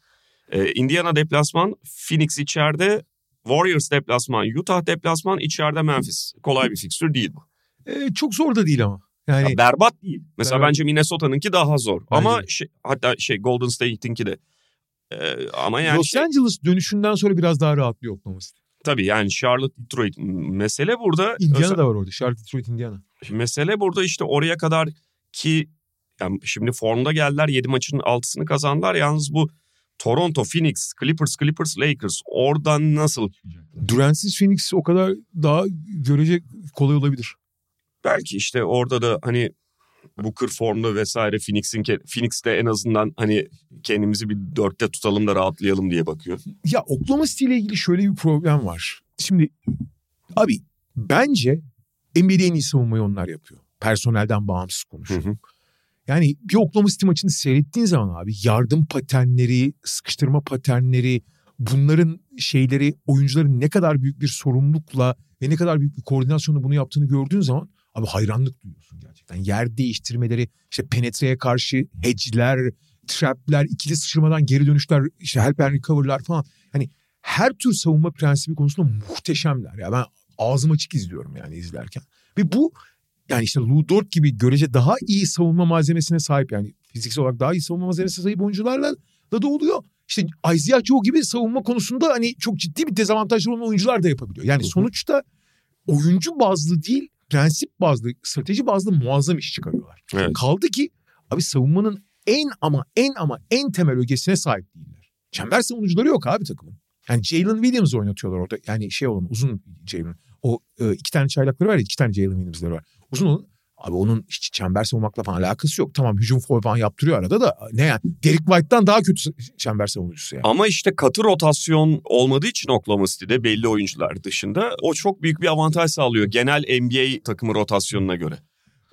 Ee, Indiana deplasman. Phoenix içeride. Warriors deplasman. Utah deplasman. içeride Memphis. Kolay bir fikstür değil bu. E, çok zor da değil ama. Yani Ya berbat değil. Mesela Berbat. bence Minnesota'nınki daha zor. Bence ama şey, hatta şey Golden State'inki de. Ee, ama yani Los şey- Angeles dönüşünden sonra biraz daha rahatlıyor Oklahoma City. tabii yani Charlotte Detroit mesele burada Indiana da var orada. Charlotte, Detroit, Indiana. Mesele burada işte oraya kadar ki yani şimdi formda geldiler 7 maçın 6'sını kazandılar. Yalnız bu Toronto, Phoenix, Clippers, Clippers, Lakers oradan nasıl Durant'siz Phoenix o kadar daha görecek kolay olabilir. belki işte orada da hani Booker formda vesaire Phoenix'in Phoenix'te en azından hani kendimizi bir dörtte tutalım da rahatlayalım diye bakıyor. Ya Oklahoma City ile ilgili şöyle bir problem var. Şimdi abi bence NBA'de en iyi savunmayı onlar yapıyor. Personelden bağımsız konuşuyorum. Yani bir Oklahoma City maçını seyrettiğin zaman abi yardım paternleri, sıkıştırma paternleri, bunların şeyleri oyuncuların ne kadar büyük bir sorumlulukla ve ne kadar büyük bir koordinasyonla bunu yaptığını gördüğün zaman abi hayranlık duyuyorsun gerçekten. Yer değiştirmeleri, işte penetreye karşı hedge'ler, trap'ler, ikili sıçramadan geri dönüşler, işte help and recover'lar falan. Hani her tür savunma prensibi konusunda muhteşemler. Ya ben ağzım açık izliyorum yani izlerken. Ve bu yani işte Lou Dort gibi görece daha iyi savunma malzemesine sahip yani fiziksel olarak daha iyi savunma malzemesine sahip oyuncularla da da oluyor. İşte Isaiah Joe gibi savunma konusunda hani çok ciddi bir dezavantajlı olan oyuncular da yapabiliyor. Yani sonuçta oyuncu bazlı değil prensip bazlı, strateji bazlı muazzam iş çıkarıyorlar. Evet. Kaldı ki abi savunmanın en ama en ama en temel ögesine sahip değiller. Çember savunucuları yok abi takımın. Yani Jalen Williams oynatıyorlar orada. Yani şey olan uzun Jalen. O e, iki tane çaylakları var ya iki tane Jalen Williams'ları var. Uzun olan Abi onun hiç çember savunmakla falan alakası yok. Tamam hücum foul falan yaptırıyor arada da ne yani Derek White'dan daha kötü çember savunucusu yani. Ama işte katı rotasyon olmadığı için Oklahoma City'de belli oyuncular dışında o çok büyük bir avantaj sağlıyor genel NBA takımı rotasyonuna göre.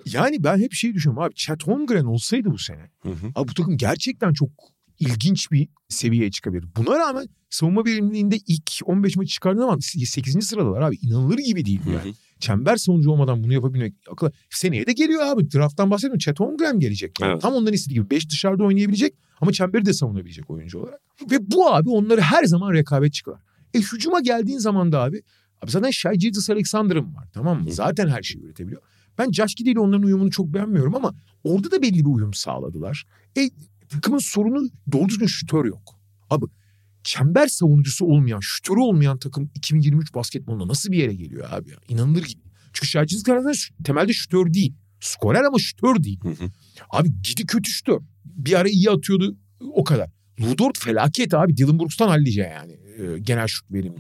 Yani ben hep şey düşünüyorum abi Chet Holmgren olsaydı bu sene. Hı hı. Abi bu takım gerçekten çok ilginç bir seviyeye çıkabilir. Buna rağmen savunma verimliliğinde ilk 15 maçı çıkardığı zaman 8. sıradalar abi. inanılır gibi değil Hı yani. hı. Çember sonucu olmadan bunu yapabilmek akıllı. Seneye de geliyor abi. Draft'tan bahsetmiyorum. Chet Holmgren gelecek. Yani. Evet. Tam onların istediği gibi. 5 dışarıda oynayabilecek ama çemberi de savunabilecek oyuncu olarak. Ve bu abi onları her zaman rekabet çıkar. E hücuma geldiğin zaman da abi Abi zaten Shai Gilgeous Alexander'ım var tamam mı? Hı. Zaten her şeyi üretebiliyor. Ben Josh Giddey ile onların uyumunu çok beğenmiyorum ama orada da belli bir uyum sağladılar. E takımın sorunu doğru düzgün şütör yok. Abi çember savunucusu olmayan, şütörü olmayan takım 2023 basketbolunda nasıl bir yere geliyor abi ya? İnanılır gibi. Çünkü Gilgeous Alexander temelde şütör değil. Skorer ama şütör değil. Hı hı. Abi Gidi kötü şütör. Bir ara iyi atıyordu o kadar. Ludort felaket abi. Dylan Brooks'tan hallice yani. e, genel şut verimli.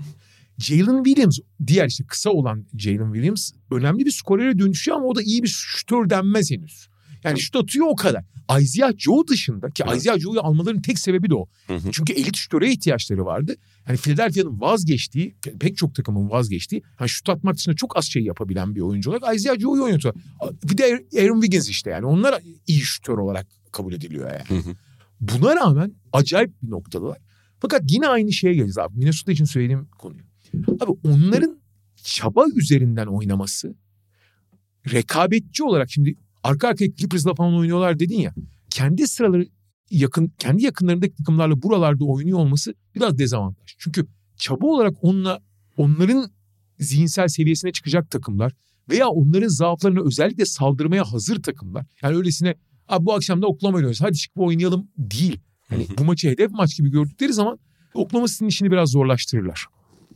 Jalen Williams diğer işte kısa olan Jalen Williams önemli bir skorere dönüşüyor ama o da iyi bir şütör denmez henüz. Yani şut atıyor o kadar. Isaiah Joe dışında ki Evet. Isaiah Joe'yu almalarının tek sebebi de o. Hı hı. Çünkü elit şütöre ihtiyaçları vardı. Yani Philadelphia'nın vazgeçtiği, pek çok takımın vazgeçtiği, yani şut atmak dışında çok az şey yapabilen bir oyuncu olarak Isaiah Joe'yu oynatıyor. Bir de Aaron Wiggins işte yani. Onlar iyi şütör olarak kabul ediliyor yani. Hı hı. Buna rağmen acayip bir noktadalar. Fakat yine aynı şeye geleceğiz abi. Minnesota için söylediğim konuyu. Abi onların çaba üzerinden oynaması rekabetçi olarak şimdi arka arkaya Clippers'la falan oynuyorlar dedin ya. Kendi sıraları yakın kendi yakınlarındaki takımlarla buralarda oynuyor olması biraz dezavantaj. Çünkü çaba olarak onunla onların zihinsel seviyesine çıkacak takımlar veya onların zaaflarını özellikle saldırmaya hazır takımlar. Yani öylesine Abi bu akşam da Oklahoma oynuyoruz. Hadi çıkıp oynayalım değil. Yani bu maçı hedef maç gibi gördükleri zaman Oklahoma City'nin işini biraz zorlaştırırlar.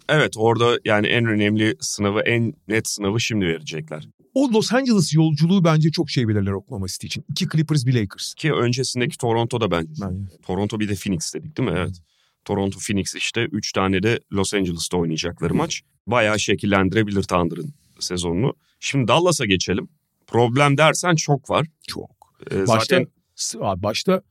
Evet orada yani en önemli sınavı en net sınavı şimdi verecekler. O Los Angeles yolculuğu bence çok şey belirler Oklahoma City için. İki Clippers bir Lakers. Ki öncesindeki Toronto'da bence. Ben, Toronto bir de Phoenix dedik değil mi? Evet. Toronto Phoenix işte 3 tane de Los Angeles'ta oynayacakları maç. Bayağı şekillendirebilir Thunder'ın sezonunu. Şimdi Dallas'a geçelim. Problem dersen çok var. çok. Ee, Başta, Zaten başta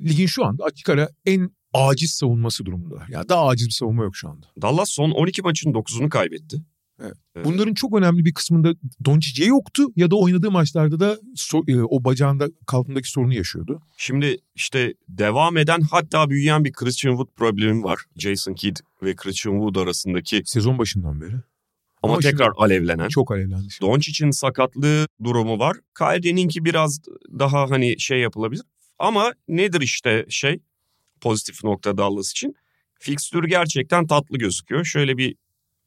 ligin şu anda açık ara en aciz savunması durumundalar. Yani daha aciz bir savunma yok şu anda. Dallas son 12 maçın 9'unu kaybetti. Evet. Bunların çok önemli bir kısmında Doncic ya yoktu ya da oynadığı maçlarda da so- e, o bacağında kalkındaki sorunu yaşıyordu. Şimdi işte devam eden hatta büyüyen bir Christian Wood problemi var. Jason Kidd ve Christian Wood arasındaki Sezon başından beri. ama, Ama tekrar alevlenen. Çok alevlendi. Doncic'in sakatlığı durumu var. Kyrie'ninki biraz daha hani şey yapılabilir. Ama nedir işte şey pozitif nokta Dallas için? Fikstür gerçekten tatlı gözüküyor. Şöyle bir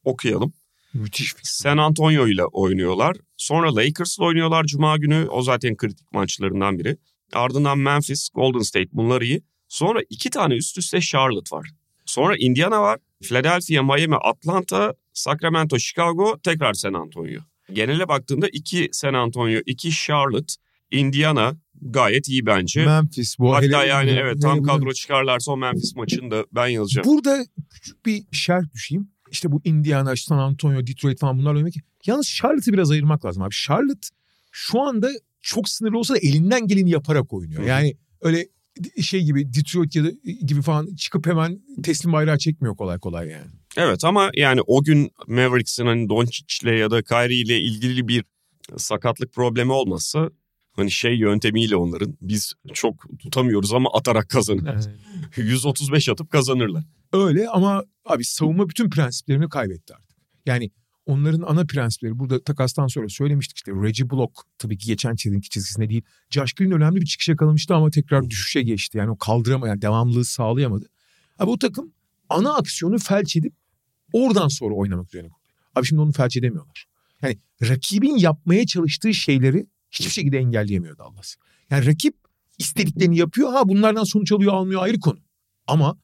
okuyalım. Müthiş bir San Antonio ile oynuyorlar. Sonra Lakers'la oynuyorlar Cuma günü. O zaten kritik maçlarından biri. Ardından Memphis, Golden State bunlar iyi. Sonra iki tane üst üste Charlotte var. Sonra Indiana var. Philadelphia, Miami, Atlanta, Sacramento, Chicago, tekrar San Antonio. Genele baktığında iki San Antonio, iki Charlotte, Indiana gayet iyi bence. Memphis bu. Hatta hele- yani hele- evet tam hele- kadro çıkarlarsa o Memphis maçını da ben yazacağım. Burada küçük bir şerh düşeyim. İşte bu Indiana, San Antonio, Detroit falan bunlarla oynamak. Yalnız Charlotte'ı biraz ayırmak lazım abi. Charlotte şu anda çok sınırlı olsa da elinden geleni yaparak oynuyor. Yani öyle şey gibi Detroit ya da gibi falan çıkıp hemen teslim bayrağı çekmiyor kolay kolay yani. Evet ama yani o gün Mavericks'in hani Doncic'le ya da Kyrie ile ilgili bir sakatlık problemi olmazsa hani şey yöntemiyle onların biz çok tutamıyoruz ama atarak kazanır. 135 atıp kazanırlar. Öyle ama abi savunma bütün prensiplerini kaybetti artık. Yani onların ana prensipleri burada takastan sonra söylemiştik işte Reggie Block tabii ki geçen çizgi çizgisinde değil. Josh Green önemli bir çıkış yakalamıştı ama tekrar düşüşe geçti. Yani o kaldıramayan, devamlılığı sağlayamadı. Abi o takım ana aksiyonu felç edip oradan sonra oynamak üzerine kuruluyor. Abi şimdi onu felç edemiyorlar. Yani rakibin yapmaya çalıştığı şeyleri hiçbir şekilde engelleyemiyor Dallas. Yani rakip istediklerini yapıyor. Ha bunlardan sonuç alıyor almıyor ayrı konu. Ama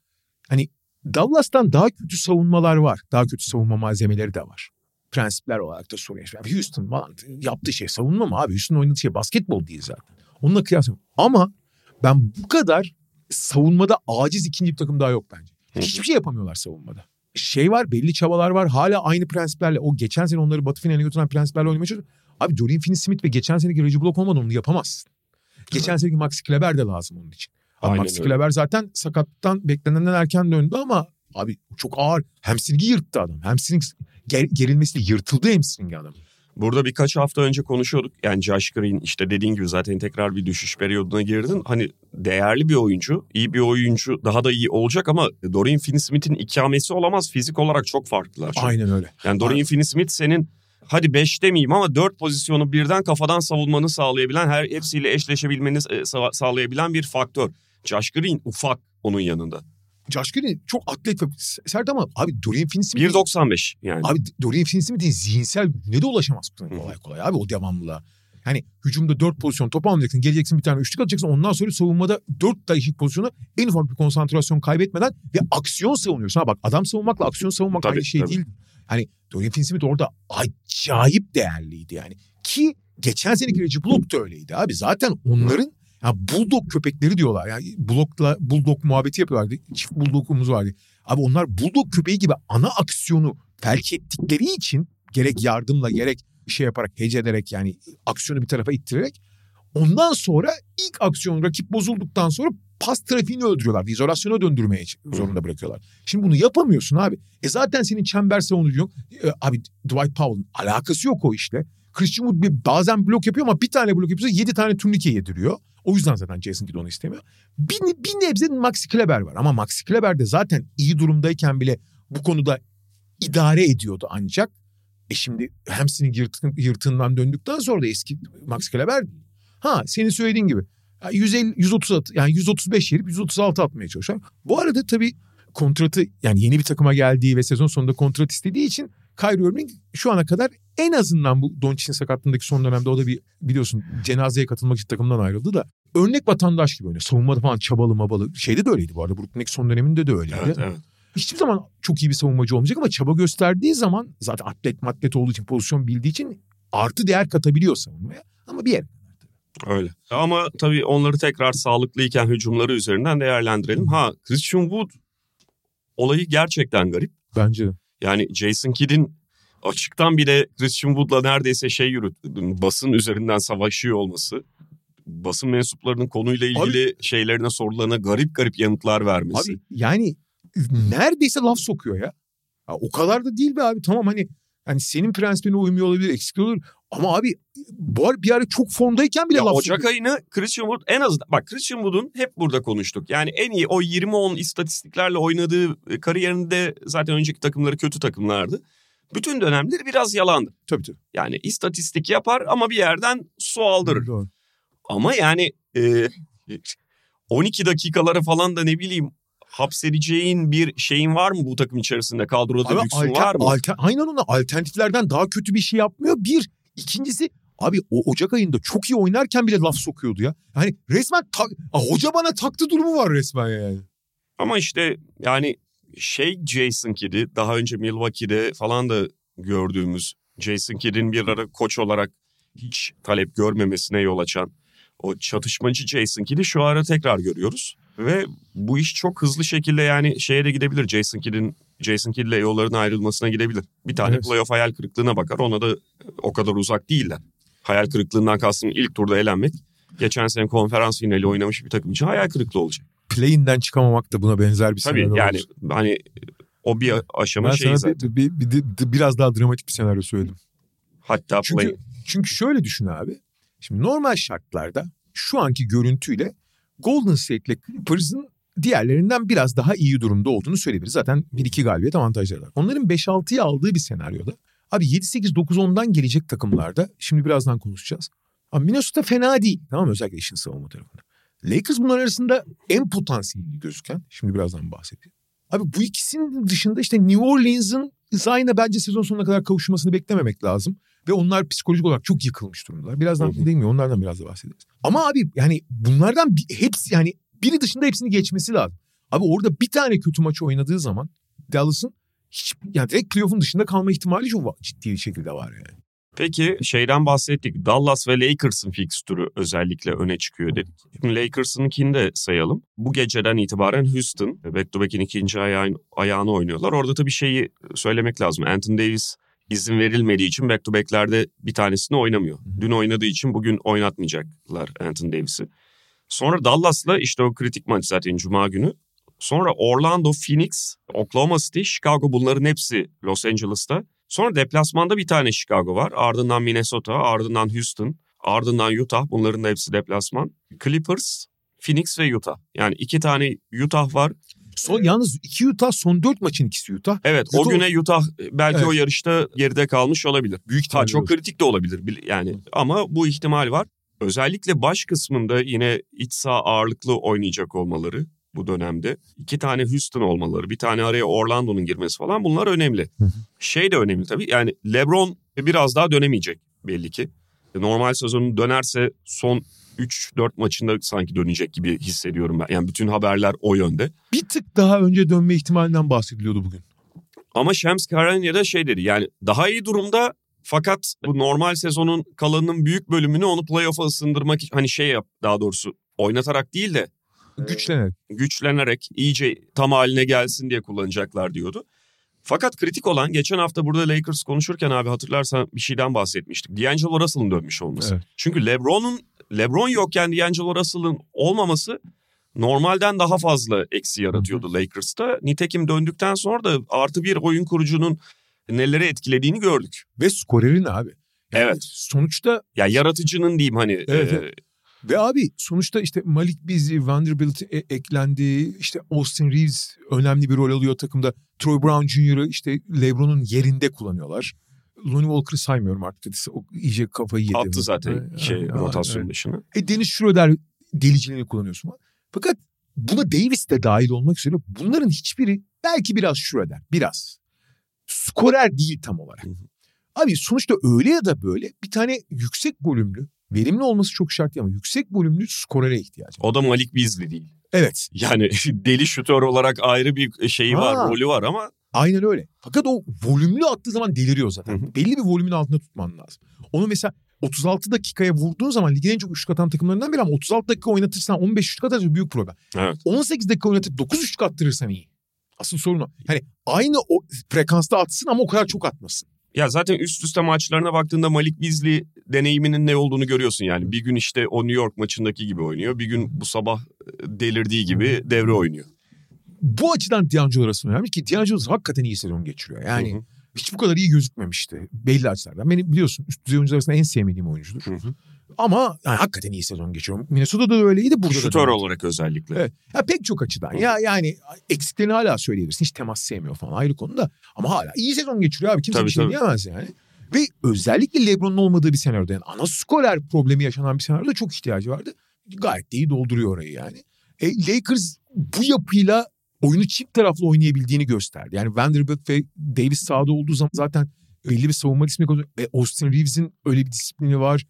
hani Dallas'tan daha kötü savunmalar var. Daha kötü savunma malzemeleri de var. Prensipler olarak da sorun yaşıyor. Houston falan yaptığı şey savunma mı abi? Houston oynadığı şey basketbol değil zaten. Onunla kıyaslıyorum. Ama ben bu kadar savunmada aciz ikinci bir takım daha yok bence. Hiçbir şey yapamıyorlar savunmada. Şey var belli çabalar var. Hala aynı prensiplerle o geçen sene onları batı finaline götüren prensiplerle oynamaya çalışıyor. Abi Dorian Finney-Smith ve geçen seneki Reggie Block olmadan onu yapamazsın. Geçen seneki Max Kleber de lazım onun için. Max. Kleber zaten sakatlıktan beklenenden erken döndü ama abi çok ağır. Hamstringi yırttı adam. Hamstring ger- gerilmesiyle yırtıldı hamstringi adam. Burada birkaç hafta önce konuşuyorduk. Yani Josh Green işte dediğin gibi zaten tekrar bir düşüş periyoduna girdin. Hani değerli bir oyuncu, iyi bir oyuncu daha da iyi olacak ama Dorian Finney-Smith'in ikamesi olamaz. Fizik olarak çok farklılar. çünkü. Aynen öyle. Yani Dorian Finney-Smith senin hadi 5 demeyeyim ama 4 pozisyonu birden kafadan savunmanı sağlayabilen, her hepsiyle eşleşebilmeni e, sa- sağlayabilen bir faktör. Josh Green ufak onun yanında. Josh Green çok atlet ve sert ama abi Dorian Finney-Smith 1.95 yani. Abi Dorian Finney-Smith'in zihinsel gücüne de ulaşamaz kolay kolay abi o devamlılığa. Hani hücumda dört pozisyon top almayacaksın. Geleceksin bir tane üçlük atacaksın. Ondan sonra savunmada dört değişik pozisyona en ufak bir konsantrasyon kaybetmeden ve aksiyon savunuyorsun. Ha bak adam savunmakla aksiyon savunmak Tabii, aynı şey tabii. değil. Hani Dorian Finney-Smith orada acayip değerliydi yani. Ki geçen seneki Reggie Block da öyleydi abi. Zaten onların ya bulldog köpekleri diyorlar. Yani bulldogla bulldog muhabbeti yapıyorlardı. Çift bulldogumuz vardı. Abi onlar bulldog köpeği gibi ana aksiyonu felç ettikleri için gerek yardımla gerek şey yaparak hece ederek yani aksiyonu bir tarafa ittirerek ondan sonra ilk aksiyon rakip bozulduktan sonra pas trafiğini öldürüyorlar. İzolasyona döndürmeye zorunda bırakıyorlar. Şimdi bunu yapamıyorsun abi. E zaten senin çember savunucu yok. E, abi Dwight Powell'ın alakası yok o işte. Christian Wood bir, bazen blok yapıyor ama bir tane blok yapıyorsa yedi tane turnike yediriyor. O yüzden zaten Jason Kidd onu istemiyor. Bir, bir nebze Maxi Kleber var ama Maxi Kleber de zaten iyi durumdayken bile bu konuda idare ediyordu ancak. E şimdi hamstring yırtın, yırtığından döndükten sonra da eski Max Kleber. Ha senin söylediğin gibi. Ya 150, 130 at, yani 135 yerip 136 atmaya çalışıyor. Bu arada tabii kontratı yani yeni bir takıma geldiği ve sezon sonunda kontrat istediği için Kyrie Irving şu ana kadar en azından bu Doncic'in sakatlığındaki son dönemde o da bir biliyorsun cenazeye katılmak için takımdan ayrıldı da örnek vatandaş gibi oynuyor. Savunmada falan çabalı mabalı. Şeyde de öyleydi bu arada. Brooklyn'deki son döneminde de öyleydi. Evet, evet. Hiçbir zaman çok iyi bir savunmacı olmayacak ama çaba gösterdiği zaman zaten atlet matlet olduğu için pozisyon bildiği için artı değer katabiliyor savunmaya. Ama bir yere Öyle. Ama tabii onları tekrar sağlıklıyken hücumları üzerinden değerlendirelim. Ha Christian Wood olayı gerçekten garip. bence de. Yani Jason Kidd'in açıktan bile Christian Wood'la neredeyse şey yürüt, basın üzerinden savaşıyor olması. Basın mensuplarının konuyla ilgili şeylerine sorularına garip garip yanıtlar vermesi. Abi yani neredeyse laf sokuyor ya. ya. O kadar da değil be abi. Tamam hani hani senin prensibine uymuyor olabilir, eksik olur. Ama abi bu bir ara çok formdayken bile Ya laf Ocak sokuyor. ayını Christian Wood en azından bak Christian Wood'un hep burada konuştuk. Yani en iyi o 20-10 istatistiklerle oynadığı e, kariyerinde zaten önceki takımları kötü takımlardı. Bütün dönemleri biraz yalandı. Tabii tabii. Yani istatistik yapar ama bir yerden su aldırır. Doğru. Ama yani e, 12 dakikalara falan da ne bileyim hapsedeceğin bir şeyin var mı bu takım içerisinde? Kadroda Abi lüksün alter- var mı? alter- aynen ona alternatiflerden daha kötü bir şey yapmıyor. Bir. İkincisi abi o Ocak ayında çok iyi oynarken bile laf sokuyordu ya. Yani resmen tak- Aa, hoca bana taktı durumu var resmen yani. Ama işte yani şey Jason Kidd'i daha önce Milwaukee'de falan da gördüğümüz Jason Kidd'in bir ara koç olarak hiç talep görmemesine yol açan o çatışmacı Jason Kidd'i şu ara tekrar görüyoruz. Ve bu iş çok hızlı şekilde yani şeye de gidebilir. Jason Kidd'in Jason Kidd'le yolların ayrılmasına gidebilir. Bir tane Evet. playoff hayal kırıklığına bakar. Ona da o kadar uzak değiller. Hayal kırıklığından kastım ilk turda elenmek. Geçen sene konferans finali oynamış bir takım için hayal kırıklığı olacak. Play'inden çıkamamak da buna benzer bir Tabii senaryo yani olur. hani o bir aşama Ben şey sana zaten. bir, bir- bir- bir- biraz daha dramatik bir senaryo söyledim. Hatta Çünkü play. çünkü şöyle düşün abi. Şimdi normal şartlarda şu anki görüntüyle Golden State ile Clippers'ın diğerlerinden biraz daha iyi durumda olduğunu söyleyebiliriz. Zaten 1-2 galibiyet avantajları var. Onların 5-6'yı aldığı bir senaryoda abi 7-8-9-10'dan gelecek takımlarda şimdi birazdan konuşacağız. Ama Minnesota fena değil. Tamam mı? Özellikle işin savunma tarafında. Lakers bunlar arasında en potansiyelli gözüken, şimdi birazdan bahsedeyim. Abi bu ikisinin dışında işte New Orleans'ın Zion'a bence sezon sonuna kadar kavuşmasını beklememek lazım. Ve onlar psikolojik olarak çok yıkılmış durumdalar. Birazdan Hı hı. değil mi? Onlardan biraz da bahsederiz. Ama abi yani bunlardan hepsi yani biri dışında hepsini geçmesi lazım. Abi orada bir tane kötü maçı oynadığı zaman Dallas'ın hiç yani direkt playoff'un dışında kalma ihtimali çok ciddi bir şekilde var yani. Peki şeyden bahsettik. Dallas ve Lakers'ın fikstürü özellikle öne çıkıyor dedik. Şimdi Lakers'ınkini de sayalım. Bu geceden itibaren Houston back to back'in ikinci ayağın, ayağını oynuyorlar. Orada tabii şeyi söylemek lazım. Anthony Davis izin verilmediği için back to back'lerde bir tanesini oynamıyor. Dün oynadığı için bugün oynatmayacaklar Anthony Davis'i. Sonra Dallas'la işte o kritik maç zaten Cuma günü. Sonra Orlando, Phoenix, Oklahoma City, Chicago bunların hepsi Los Angeles'ta. Sonra deplasmanda bir tane Chicago var. Ardından Minnesota, ardından Houston, ardından Utah. Bunların da hepsi deplasman. Clippers, Phoenix ve Utah. Yani iki tane Utah var. Son, yalnız iki Utah son dört maçın ikisi Utah. Evet o Utah- güne Utah belki Evet. o yarışta geride kalmış olabilir. Büyük Ha, ihtimalle çok olur. kritik de olabilir bil- yani ama bu ihtimal var. Özellikle baş kısmında yine iç saha ağırlıklı oynayacak olmaları bu dönemde. iki tane Houston olmaları, bir tane araya Orlando'nun girmesi falan bunlar önemli. Şey de önemli tabii yani LeBron biraz daha dönemeyecek belli ki. Normal sezonu dönerse son 3-4 maçında sanki dönecek gibi hissediyorum ben. Yani bütün haberler o yönde. Bir tık daha önce dönme ihtimalinden bahsediliyordu bugün. Ama Shams Charania da şey dedi yani daha iyi durumda fakat bu normal sezonun kalanının büyük bölümünü onu playoff'a ısındırmak hani şey yap daha doğrusu oynatarak değil de Güçlenerek. güçlenerek iyice tam haline gelsin diye kullanacaklar diyordu. Fakat kritik olan geçen hafta burada Lakers konuşurken abi hatırlarsan bir şeyden bahsetmiştik. D'Angelo Russell'ın dönmüş olması. Evet. Çünkü LeBron'un LeBron yokken D'Angelo Russell'ın olmaması normalden daha fazla eksi yaratıyordu Lakers'ta. Nitekim döndükten sonra da artı bir oyun kurucunun neleri etkilediğini gördük. Ve skorerin abi. Yani Evet. Sonuçta Ya yaratıcının diyeyim hani. Evet, e, evet. ve abi sonuçta işte Malik Beasley, Vanderbilt e- eklendi. İşte Austin Reeves önemli bir rol alıyor takımda. Troy Brown Jr.'ı işte LeBron'un yerinde kullanıyorlar. Lonnie Walker'ı saymıyorum artık. O iyice kafayı yedi. attı zaten Evet, şey evet, rotasyon evet. dışına. E Dennis Schroeder deliciliğini kullanıyorsun. Fakat buna Davis de dahil olmak üzere bunların hiçbiri belki biraz Schroeder. Biraz. Skorer değil tam olarak. Hı hı. Abi sonuçta öyle ya da böyle bir tane yüksek volümlü, verimli olması çok şart değil ama yüksek volümlü skorere ihtiyacı. O da Malik Beasley değil. Evet. Yani deli şutör olarak ayrı bir şeyi Ha. var, rolü var ama Aynen öyle. Fakat o volümlü attığı zaman deliriyor zaten. Hı hı. Belli bir volümün altında tutman lazım. Onu mesela 36 dakikaya vurduğun zaman ligin en çok üçlük atan takımlarından biri ama 36 dakika oynatırsan 15 üçlük atarsan büyük problem. Evet. 18 dakika oynatıp 9 üçlük attırırsan iyi. Asıl sorun o. Yani aynı o frekansta atsın ama o kadar çok atmasın. ya zaten üst üste maçlarına baktığında Malik Beasley deneyiminin ne olduğunu görüyorsun yani. Bir gün işte o New York maçındaki gibi oynuyor. Bir gün bu sabah e, delirdiği gibi devre oynuyor. Bu açıdan D'Angelo Russell önemli ki D'Angelo Russell hakikaten iyi sezon geçiriyor. Yani Hı hı. hiç bu kadar iyi gözükmemişti belli açılardan. Beni biliyorsun üst düzey oyuncular arasında en sevmediğim oyuncudur. Hı hı. Ama yani hakikaten iyi sezon geçiriyor. Minnesota'da da öyleydi burada da. Şutör olarak özellikle. Evet. Ya pek çok açıdan. Ya yani eksiklerini hala söyleyebilirsin. Hiç temas sevmiyor falan ayrı konuda. Ama hala iyi sezon geçiriyor abi. Kimse Tabii, bir şey tabii. diyemez yani. Ve özellikle LeBron'un olmadığı bir senaryoda yani ana skorer problemi yaşanan bir senaryoda çok ihtiyacı vardı. Gayet de iyi dolduruyor orayı yani. E, Lakers bu yapıyla oyunu çift taraflı oynayabildiğini gösterdi. Yani Vanderbilt ve Davis sahada olduğu zaman zaten belli bir savunma disiplini koyuyor. Ve Austin Reeves'in öyle bir disiplini var.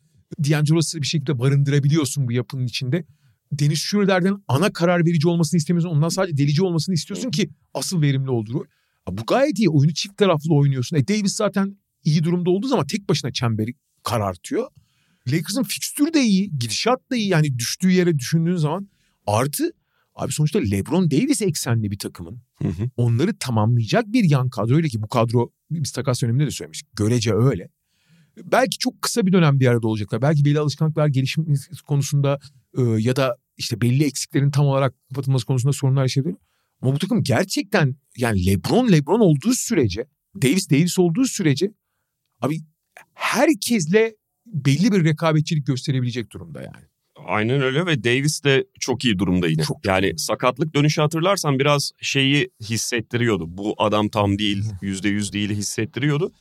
D'Angelo Russell'ı bir şekilde barındırabiliyorsun bu yapının içinde. Dennis Schroeder'den ana karar verici olmasını istemiyorsun. Ondan sadece delici olmasını istiyorsun ki asıl verimli olduğu Bu gayet iyi. Oyunu çift taraflı oynuyorsun. E Davis zaten iyi durumda olduğu zaman tek başına çemberi karartıyor. Lakers'ın fikstürü de iyi. Gidişat da iyi. Yani düştüğü yere düşündüğün zaman. Artı abi sonuçta LeBron Davis eksenli bir takımın Hı hı. onları tamamlayacak bir yan kadroyla ki bu kadro biz takas döneminde de söylemiştik. Görece öyle. Belki çok kısa bir dönem bir arada olacaklar. Belki belli alışkanlıklar gelişim konusunda e, ya da işte belli eksiklerin tam olarak kapatılması konusunda sorunlar yaşayabilir. Ama bu takım gerçekten yani LeBron LeBron olduğu sürece, Davis Davis olduğu sürece abi herkesle belli bir rekabetçilik gösterebilecek durumda yani. Aynen öyle ve Davis de çok iyi durumda yine. Çok. yani sakatlık dönüşü hatırlarsan biraz şeyi hissettiriyordu. Bu adam tam değil, yüzde yüz değil hissettiriyordu.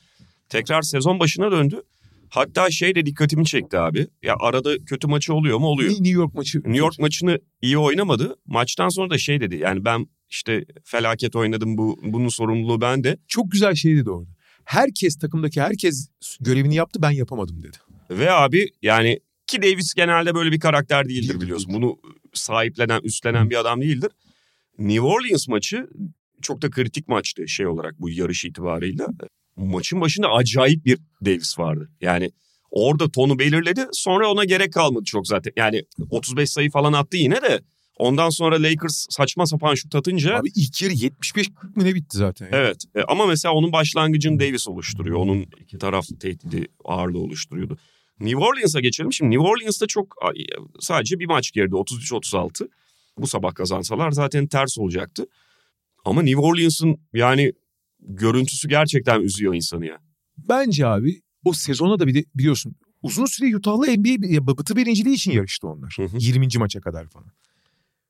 Tekrar sezon başına döndü. Hatta şey de dikkatimi çekti abi. Ya arada kötü maçı oluyor mu? Oluyor. New York maçı. New York maçını iyi oynamadı. Maçtan sonra da şey dedi. Yani ben işte felaket oynadım bu bunun sorumluluğu bende. Çok güzel şey dedi orada. Herkes takımdaki herkes görevini yaptı ben yapamadım dedi. Ve abi yani ki Davis genelde böyle bir karakter değildir biliyorsun. Bunu sahiplenen, üstlenen bir adam değildir. New Orleans maçı çok da kritik maçtı şey olarak bu yarış itibarıyla. Maçın başında acayip bir Davis vardı. Yani orada tonu belirledi. Sonra ona gerek kalmadı çok zaten. Yani 35 sayı falan attı yine de. Ondan sonra Lakers saçma sapan şut atınca Abi ilk yarı 75-40 mı ne bitti zaten. ya. Evet E, ama mesela onun başlangıcını Davis oluşturuyor. Onun iki taraflı tehdidi ağırlığı oluşturuyordu. New Orleans'a geçelim. Şimdi New Orleans'ta çok sadece bir maç geride 33-36. Bu sabah kazansalar zaten ters olacaktı. Ama New Orleans'ın yani görüntüsü gerçekten üzüyor insanı ya. Bence abi o sezona da bir de biliyorsun uzun süre Utah'la NBA Batı birinciliği için yarıştı onlar. Hı hı. 20. maça kadar falan.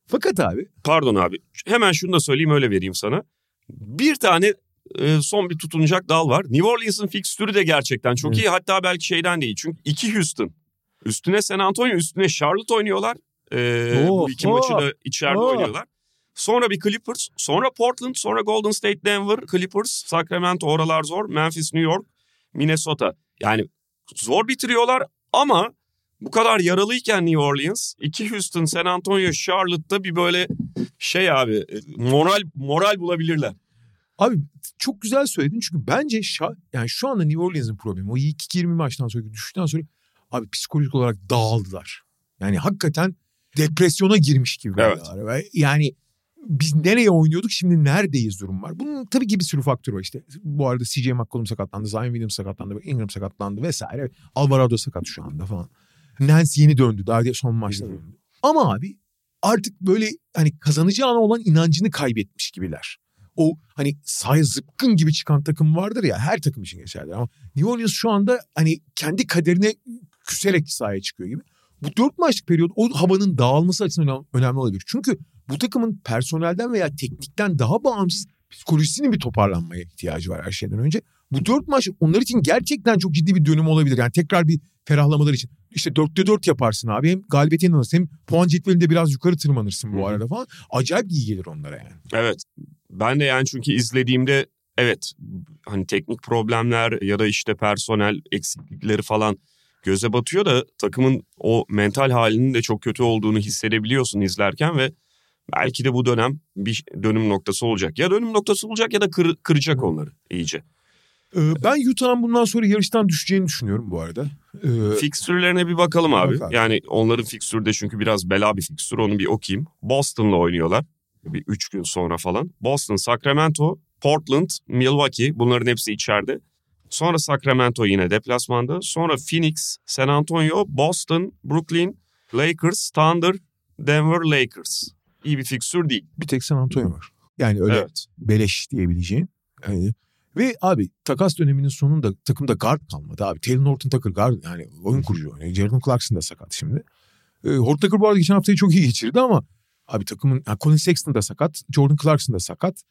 Fakat abi Pardon abi hemen şunu da söyleyeyim öyle vereyim sana. Bir tane e, son bir tutunacak dal var. New Orleans'ın fikstürü de gerçekten çok Evet. iyi. Hatta belki şeyden değil. Çünkü iki Houston. Üstüne San Antonio, üstüne Charlotte oynuyorlar. E, Oh, bu iki oh, maçı da içeride oh. oynuyorlar. Sonra bir Clippers, sonra Portland, sonra Golden State, Denver, Clippers, Sacramento oralar zor, Memphis, New York, Minnesota. Yani zor bitiriyorlar ama bu kadar yaralıyken New Orleans, iki Houston, San Antonio, Charlotte'da bir böyle şey abi e, moral moral bulabilirler. Abi çok güzel söyledin çünkü bence şa- yani şu anda New Orleans'ın problemi o ilk 20 maçtan sonra düştükten sonra abi psikolojik olarak dağıldılar. Yani hakikaten depresyona girmiş gibi. Evet. Yani biz nereye oynuyorduk şimdi neredeyiz durum var. Bunun tabii ki bir sürü faktör var işte. Bu arada CJ McCollum sakatlandı, Zion Williams sakatlandı, Ingram sakatlandı vesaire. Alvarado sakat şu anda falan. Nance yeni döndü daha son maçta döndü. Ama abi artık böyle hani kazanacağına olan inancını kaybetmiş gibiler. O hani sahaya zıpkın gibi çıkan takım vardır ya her takım için geçerli ama New Orleans şu anda hani kendi kaderine küserek sahaya çıkıyor gibi. Bu dört maçlık periyot o havanın dağılması açısından önem- önemli olabilir. Çünkü bu takımın personelden veya teknikten daha bağımsız psikolojisinin bir toparlanmaya ihtiyacı var her şeyden önce. Bu dört maç onlar için gerçekten çok ciddi bir dönüm olabilir. Yani tekrar bir ferahlamaları için. İşte dörtte dört yaparsın abi. Hem galibiyete inanırsın hem puan cetvelinde biraz yukarı tırmanırsın bu hı. arada falan. Acayip iyi gelir onlara yani. Evet. Ben de yani çünkü izlediğimde evet hani teknik problemler ya da işte personel eksiklikleri falan göze batıyor da takımın o mental halinin de çok kötü olduğunu hissedebiliyorsun izlerken ve belki de bu dönem bir dönüm noktası olacak. Ya dönüm noktası olacak ya da kır- kıracak onları iyice. Ee, ben Utah'ın bundan sonra yarıştan düşeceğini düşünüyorum bu arada. Ee, Fikstürlerine bir bakalım abi. Bak abi. Yani onların fikstürü de çünkü biraz bela bir fikstür onu bir okuyayım. Boston'la oynuyorlar. Bir üç gün sonra falan. Boston, Sacramento, Portland, Milwaukee bunların hepsi içeride. Sonra Sacramento yine deplasmanda. Sonra Phoenix, San Antonio, Boston, Brooklyn, Lakers, Thunder, Denver Lakers. İyi bir fikstür değil. bir tek San Antonio var. Yani öyle Evet. beleş diyebileceğin. Yani ve abi takas döneminin sonunda takımda guard kalmadı abi. Taylor Norton Tucker guard yani oyun kurucu oynuyor. Jordan Clarkson da sakat şimdi. Ee, Horton Tucker bu arada geçen haftayı çok iyi geçirdi ama abi takımın ha, Colin Sexton da sakat. Jordan Clarkson da sakat.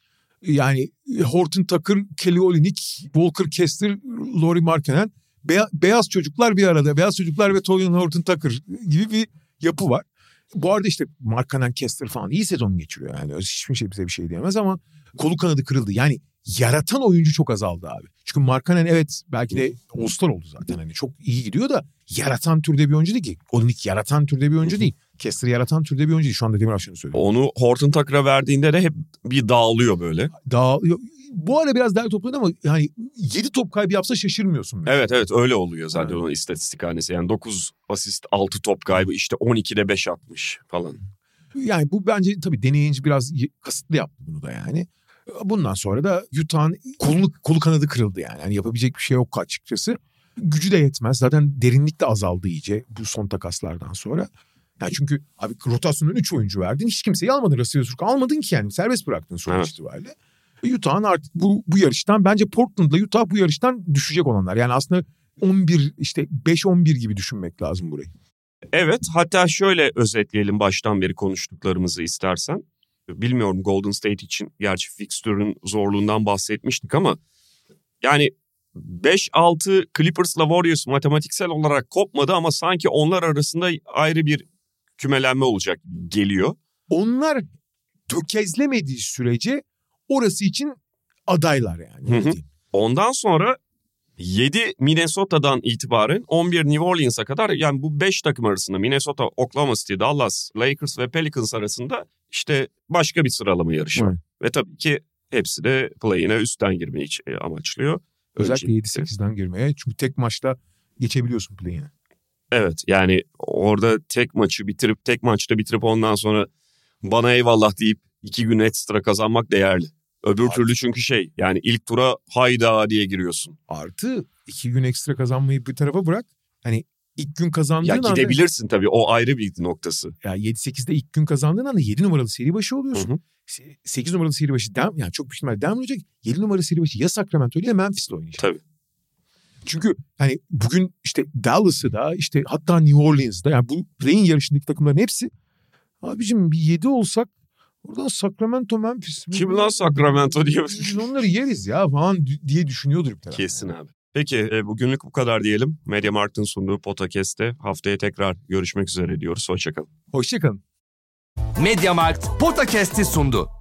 Yani e, Horton Tucker, Kelly Olynyk, Walker Kessler, Laurie Markkanen beya- beyaz çocuklar bir arada. Beyaz çocuklar ve Tolyan Horton Tucker gibi bir yapı var. Bu arada işte Markkanen Kessler falan iyi sezon geçiriyor yani. Hiçbir şey bize bir şey diyemez ama kolu kanadı kırıldı. Yani yaratan oyuncu çok azaldı abi. Çünkü Markkanen evet belki de All-Star oldu zaten. Hani çok iyi gidiyor da yaratan türde bir oyuncu değil ki. Olinik yaratan türde bir oyuncu değil. Kessler yaratan türde bir oyuncu değil. Şu anda Demir Aşkın'ı söylüyor. Onu Horton Tucker'a verdiğinde de hep bir dağılıyor böyle. Daha, bu ara biraz daha topladı ama yani 7 top kaybı yapsa şaşırmıyorsun. mesela. Evet evet öyle oluyor zaten Evet. onun istatistik hanesi. Yani 9 asist 6 top kaybı işte 12'de 5 atmış falan. Yani bu bence tabii deneyince biraz kasıtlı yaptı bunu da yani. Bundan sonra da Utah'ın kolu, kolu kanadı kırıldı yani. yani. Yapabilecek bir şey yok açıkçası. Gücü de yetmez. Zaten derinlik de azaldı iyice bu son takaslardan sonra. Yani çünkü abi rotasyonun 3 oyuncu verdin. Hiç kimseyi almadın. Russell Westbrook almadın ki yani. Serbest bıraktın sonuç Evet. itibariyle. Utah'ın artık bu, bu yarıştan bence Portland'la Utah bu yarıştan düşecek olanlar. Yani aslında 11 işte 5-11 gibi düşünmek lazım burayı. Evet hatta şöyle özetleyelim baştan beri konuştuklarımızı istersen. Bilmiyorum Golden State için gerçi fixture'ın zorluğundan bahsetmiştik ama yani 5-6 Clippers'la Warriors matematiksel olarak kopmadı ama sanki onlar arasında ayrı bir kümelenme olacak geliyor. Onlar tökezlemediği sürece orası için adaylar yani. Hı hı. Ondan sonra 7 Minnesota'dan itibaren 11 New Orleans'a kadar yani bu 5 takım arasında Minnesota, Oklahoma City, Dallas, Lakers ve Pelicans arasında işte başka bir sıralama yarışı. Evet. Ve tabii ki hepsi de play'ine üstten girmeyi e, amaçlıyor. Özellikle Öncelikle. 7-8'den girmeye. Çünkü tek maçta geçebiliyorsun play'ine. Evet yani orada tek maçı bitirip tek maçta bitirip ondan sonra bana eyvallah deyip iki gün ekstra kazanmak değerli. Öbür Artık- türlü çünkü şey yani ilk tura hayda diye giriyorsun. Artı iki gün ekstra kazanmayı bir tarafa bırak. Hani ilk gün kazandığın Ya anda... gidebilirsin tabii o ayrı bir noktası. Ya 7-8'de ilk gün kazandığın anda 7 numaralı seri başı oluyorsun. Hı hı. 8 numaralı seri başı dem, yani çok büyük ihtimalle devam olacak. 7 numaralı seri başı ya Sacramento ile ya Memphis'le oynayacak. Tabii. Çünkü hani bugün işte Dallas'ı da işte hatta New Orleans'da yani bu play-in yarışındaki takımların hepsi abicim bir 7 olsak oradan Sacramento Memphis. Kim lan Sacramento diye. Biz onları yeriz ya falan diye düşünüyordur bir taraf. Kesin abi. Peki e, bugünlük bu kadar diyelim. Media Markt'ın sunduğu podcast'te haftaya tekrar görüşmek üzere diyoruz. Hoşçakalın. Hoşçakalın. Mediamarkt Podcast'i sundu.